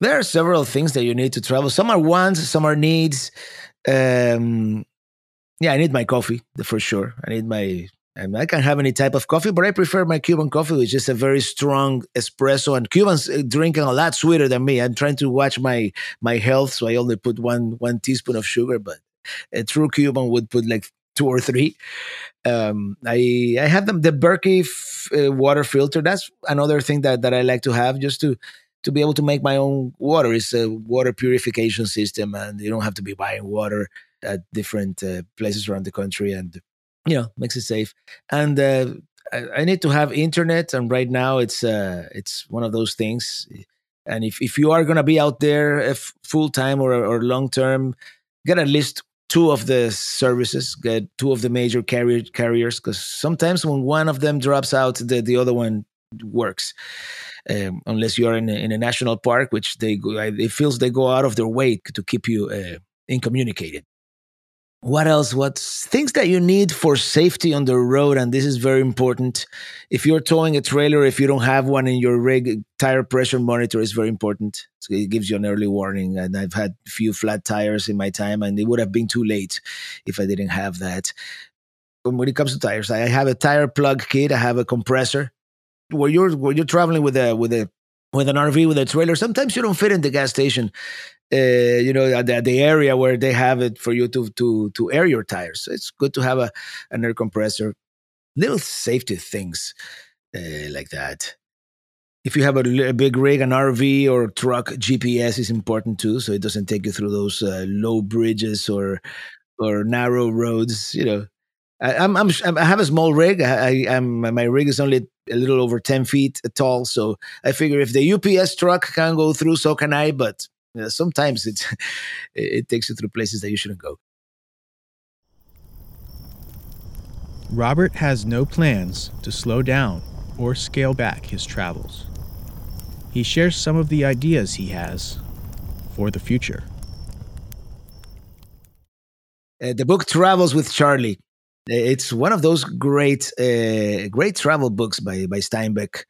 There are several things that you need to travel. Some are wants, some are needs. Um, yeah, I need my coffee for sure. I need my. I can have any type of coffee, but I prefer my Cuban coffee, which is a very strong espresso. And Cubans uh, drinking a lot sweeter than me. I'm trying to watch my my health, so I only put one one teaspoon of sugar. But a true Cuban would put like two or three. Um, I I have them the Berkey f- uh, water filter. That's another thing that that I like to have just to to be able to make my own water. It's a water purification system, and you don't have to be buying water at different uh, places around the country, and you know makes it safe. And uh, I, I, need to have internet, and right now it's uh, it's one of those things. And if, if you are to be out there if full time or, or long term, get at least two of the services, get two of the major carrier, carriers, because sometimes when one of them drops out, the, the other one works. Um, unless you are in a, in a national park, which they it feels they go out of their way to keep you uh, incommunicated. What else? What's things that you need for safety on the road and this is very important. If you're towing a trailer if you don't have one in your rig tire pressure monitor is very important. So it gives you an early warning and i've had a few flat tires in my time and it would have been too late if i didn't have that. When it comes to tires i have a tire plug kit i have a compressor where you're where you're traveling with a with a with an RV with a trailer, sometimes you don't fit in the gas station uh, you know the, the area where they have it for you to to to air your tires. So it's good to have a an air compressor, little safety things uh, like that. If you have a, a, big rig, an RV or truck, GPS is important too, so it doesn't take you through those uh, low bridges or or narrow roads. You know, I, am I'm, I'm I have a small rig. I, I am my rig is only a little over ten feet tall, so I figure if the UPS truck can go through, so can I. But you know, sometimes it it takes you through places that you shouldn't go. Robert has no plans to slow down or scale back his travels. He shares some of the ideas he has for the future. Uh, the book Travels with Charlie. It's one of those great, uh, great travel books by by Steinbeck.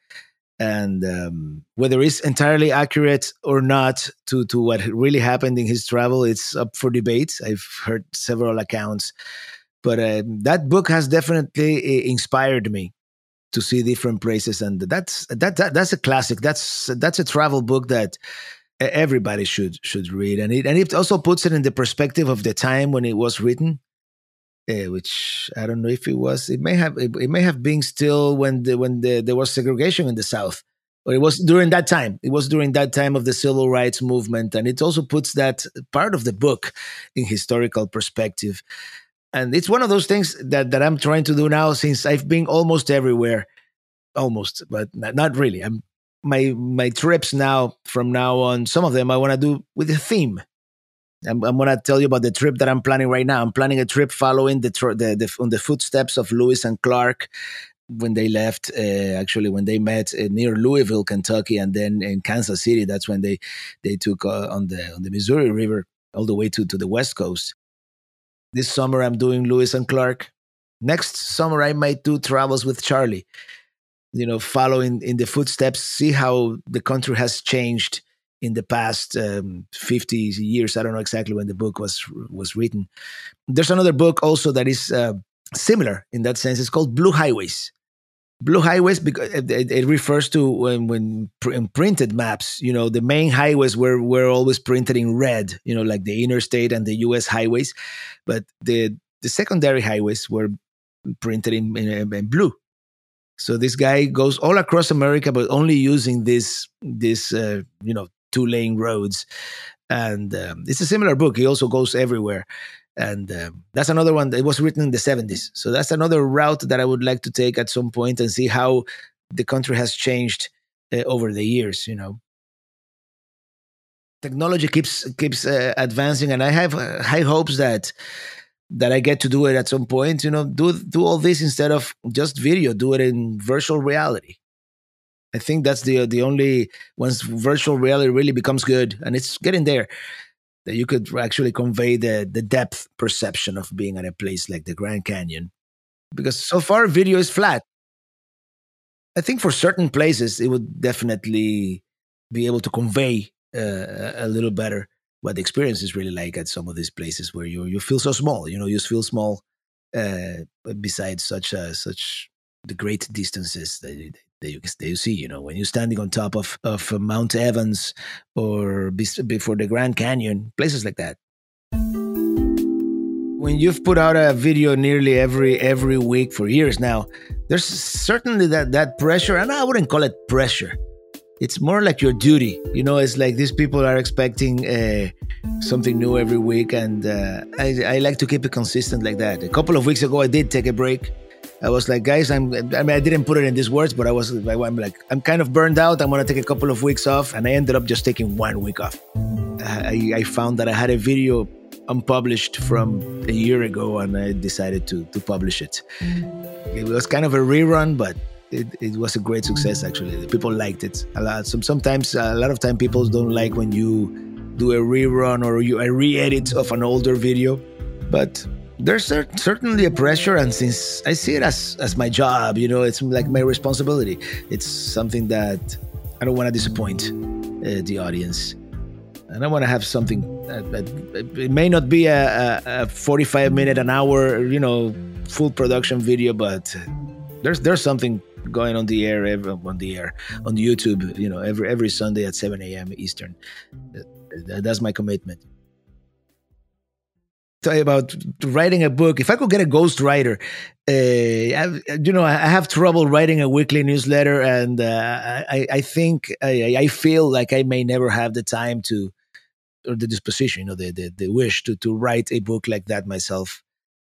And um, whether it's entirely accurate or not to to what really happened in his travel, it's up for debate. I've heard several accounts, but uh, that book has definitely uh, inspired me to see different places, and that's that, that that's a classic. That's that's a travel book that everybody should should read, and it and it also puts it in the perspective of the time when it was written uh, which I don't know if it was. It may have. It, it may have been still when the when the, there was segregation in the South, but it was during that time. It was during that time of the civil rights movement, and it also puts that part of the book in historical perspective. And it's one of those things that that I'm trying to do now since I've been almost everywhere, almost, but not really. I'm my my trips now from now on. Some of them I want to do with a theme I'm, I'm going to tell you about the trip that I'm planning right now. I'm planning a trip following the, the, the on the footsteps of Lewis and Clark when they left. Uh, actually, when they met uh, near Louisville, Kentucky, and then in Kansas City. That's when they they took uh, on the on the Missouri River all the way to to the West Coast. This summer, I'm doing Lewis and Clark. Next summer, I might do travels with Charlie. You know, following in the footsteps, see how the country has changed in the past um, 50 years. I don't know exactly when the book was was written. There's another book also that is uh, similar in that sense. It's called Blue Highways. Blue highways because it, it refers to when when pr- printed maps, you know, the main highways were were always printed in red, you know, like the interstate and the U.S. highways, but the the secondary highways were printed in, in, in blue. So this guy goes all across America, but only using this this uh, you know two lane roads. And um, it's a similar book. He also goes everywhere. And um, that's another one that was written in the 70s. So that's another route that I would like to take at some point and see how the country has changed uh, over the years, you know. Technology keeps keeps uh, advancing, and I have uh, high hopes that that I get to do it at some point. You know, do do all this instead of just video. Do it in virtual reality. I think that's the the only once virtual reality really becomes good, and it's getting there, that you could actually convey the the depth perception of being at a place like the Grand Canyon, because so far video is flat. I think for certain places it would definitely be able to convey uh, a little better what the experience is really like at some of these places where you you feel so small. You know, you feel small uh, besides such uh, such the great distances that that you, see. You know, when you're standing on top of of uh, Mount Evans or before the Grand Canyon, places like that. When you've put out a video nearly every every week for years now, there's certainly that that pressure, and I wouldn't call it pressure. It's more like your duty. You know, it's like these people are expecting uh, something new every week, and uh, I, I like to keep it consistent like that. A couple of weeks ago, I did take a break I was like, guys, I'm. I mean, I didn't put it in these words, but I was. I'm like, I'm kind of burned out. I'm gonna take a couple of weeks off, and I ended up just taking one week off. I, I found that I had a video unpublished from a year ago, and I decided to to publish it. It was kind of a rerun, but it, it was a great success. Actually, people liked it a lot. Some sometimes a lot of time people don't like when you do a rerun or you a re-edit of an older video, but there's certainly a pressure and since i see it as as my job you know it's like my responsibility. It's something that i don't want to disappoint uh, the audience. And i want to have something that, that, it may not be a, a, a 45 minute an hour you know full production video but there's there's something going on the air every, on the air on youtube you know every every sunday at 7 a.m eastern. That's my commitment about writing a book. If I could get a ghostwriter, uh, I, you know, I have trouble writing a weekly newsletter, and uh, I, I think I, I feel like I may never have the time to, or the disposition, you know, the, the, the wish to to write a book like that myself.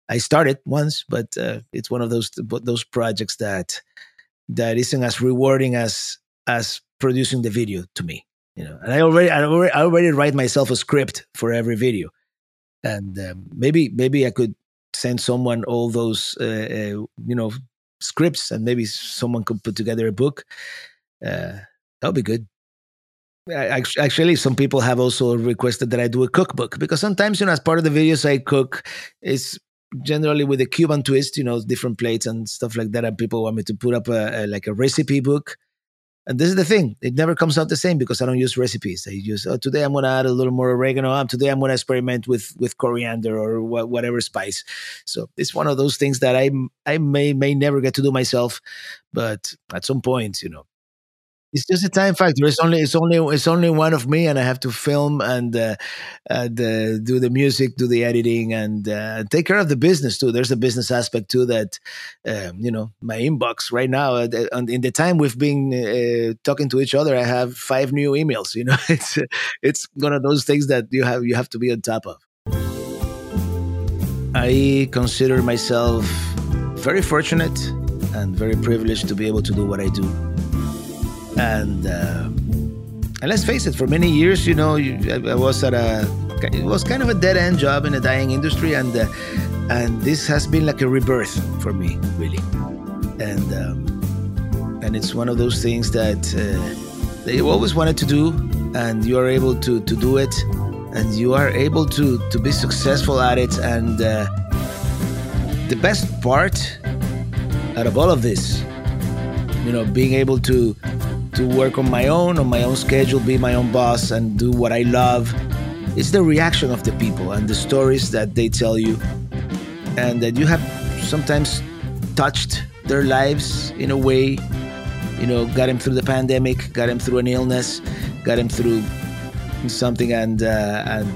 I started once, but uh, it's one of those those projects that that isn't as rewarding as as producing the video to me. You know, and I already I already, I already write myself a script for every video and um, maybe maybe I could send someone all those uh, uh, you know scripts, and maybe someone could put together a book. Uh, that would be good. Actually, some people have also requested that I do a cookbook because sometimes, you know, as part of the videos I cook, it's generally with a Cuban twist, you know, different plates and stuff like that. And people want me to put up a, a like a recipe book and this is the thing; it never comes out the same because I don't use recipes. I use oh, today I'm going to add a little more oregano. Um, today I'm going to experiment with with coriander or wh- whatever spice. So it's one of those things that I I may may never get to do myself, but at some point, you know, it's just a time factor. It's only it's only it's only one of me, and I have to film and uh, and uh, do the music, do the editing, and uh, take care of the business too. There's a business aspect too that um, you know my inbox right now. Uh, in the time we've been uh, talking to each other, I have five new emails. You know, it's it's one of those things that you have you have to be on top of. I consider myself very fortunate and very privileged to be able to do what I do and uh, and let's face it, for many years, you know, I, was at a it was kind of a dead end job in a dying industry, and uh, and this has been like a rebirth for me, really, and um, and it's one of those things that uh, that you always wanted to do, and you are able to to do it, and you are able to to be successful at it, and uh, the best part out of all of this, you know, being able to to work on my own, on my own schedule, be my own boss, and do what I love. It's the reaction of the people and the stories that they tell you, and that you have sometimes touched their lives in a way. You know, got him through the pandemic, got him through an illness, got him through something, and uh, and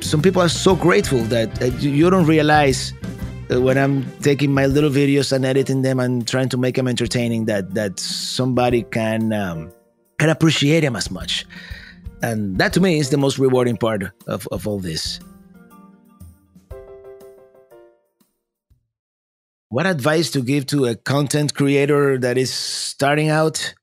some people are so grateful that uh, you don't realize when I'm taking my little videos and editing them and trying to make them entertaining, that that somebody can um, can appreciate them as much, and that to me is the most rewarding part of, of all this. What advice to give to a content creator that is starting out?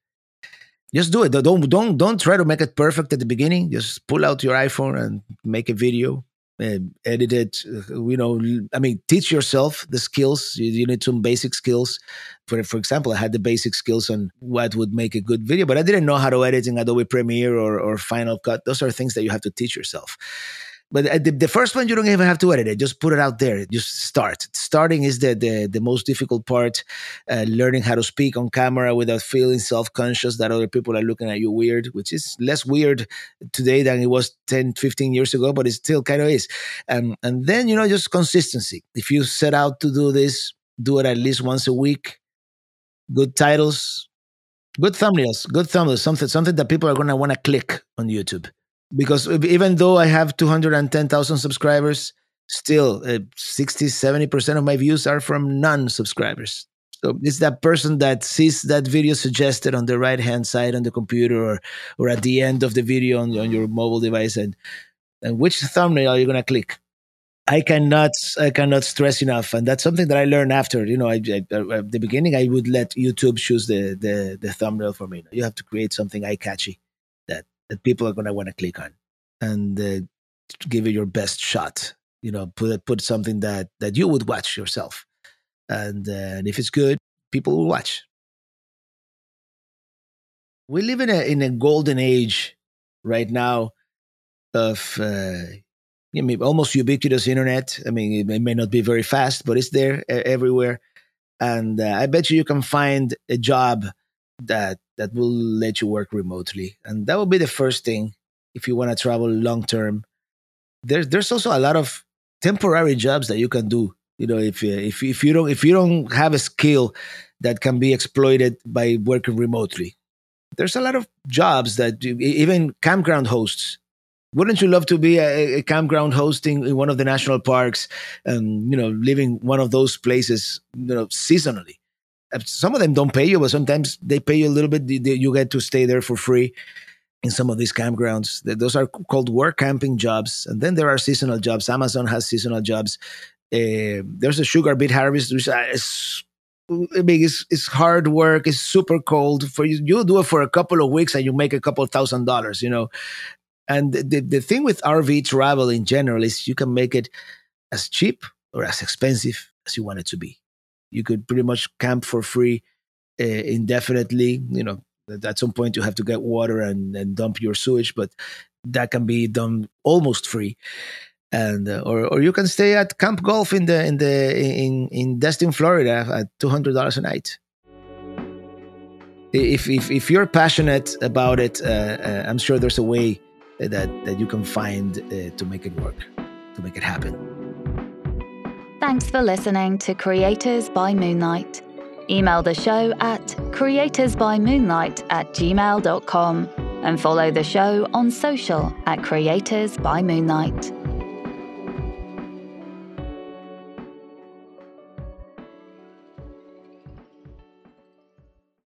Just do it. Don't don't don't try to make it perfect at the beginning. Just pull out your iPhone and make a video uh, edit it uh, you know i mean teach yourself the skills. You, you, need some basic skills. For for example i had the basic skills on what would make a good video but i didn't know how to edit in adobe premiere or, or final cut. Those are things that you have to teach yourself but the, the, first one you don't even have to edit it. Just put it out there. Just start. Starting is the the, the most difficult part uh, learning how to speak on camera without feeling self-conscious that other people are looking at you weird which is less weird today than it was 10 15 years ago but it still kind of is. Um, and then you know just consistency. If you set out to do this do it at least once a week. Good titles. Good thumbnails. Good thumbnails. Something something that people are going to want to click on youtube because even though I have 210,000 subscribers, still uh, 60, 70% of my views are from non subscribers. So it's that person that sees that video suggested on the right hand side on the computer or, or at the end of the video on, on your mobile device and, and which thumbnail are you going to click? I cannot I cannot stress enough, and that's something that I learned after. You know, I, I, at the beginning I would let YouTube choose the the, the thumbnail for me. You have to create something eye catchy that people are going to want to click on, and uh, give it your best shot. You know, put put something that that you would watch yourself, and uh, and if it's good, people will watch. We live in a in a golden age right now of uh, almost ubiquitous internet. I mean, it may not be very fast, but it's there everywhere. And uh, I bet you you can find a job that that will let you work remotely, and that will be the first thing if you want to travel long term. There's there's also a lot of temporary jobs that you can do. You know, if if if you don't if you don't have a skill that can be exploited by working remotely, there's a lot of jobs that even campground hosts wouldn't you love to be a, a, campground hosting in one of the national parks and you know living one of those places you know seasonally some of them don't pay you but sometimes they pay you a little bit you get to stay there for free in some of these campgrounds those are called work camping jobs and then there are seasonal jobs amazon has seasonal jobs uh, there's a sugar beet harvest which is I mean, it's, it's hard work. It's super cold. For you, you do it for a couple of weeks and you make a couple thousand dollars. You know, and the, the thing with RV travel in general is you can make it as cheap or as expensive as you want it to be. You could pretty much camp for free uh, indefinitely. You know, at some point you have to get water and, and dump your sewage, but that can be done almost free. And uh, or or you can stay at Camp Gulf in the in the in in Destin, Florida, at two hundred dollars a night if if if you're passionate about it, uh, uh, I'm sure there's a way that that you can find uh, to make it work, to make it happen. Thanks for listening to Creators by Moonlight. Email the show at creatorsbymoonlight at gmail.com and follow the show on social at Creators by Moonlight.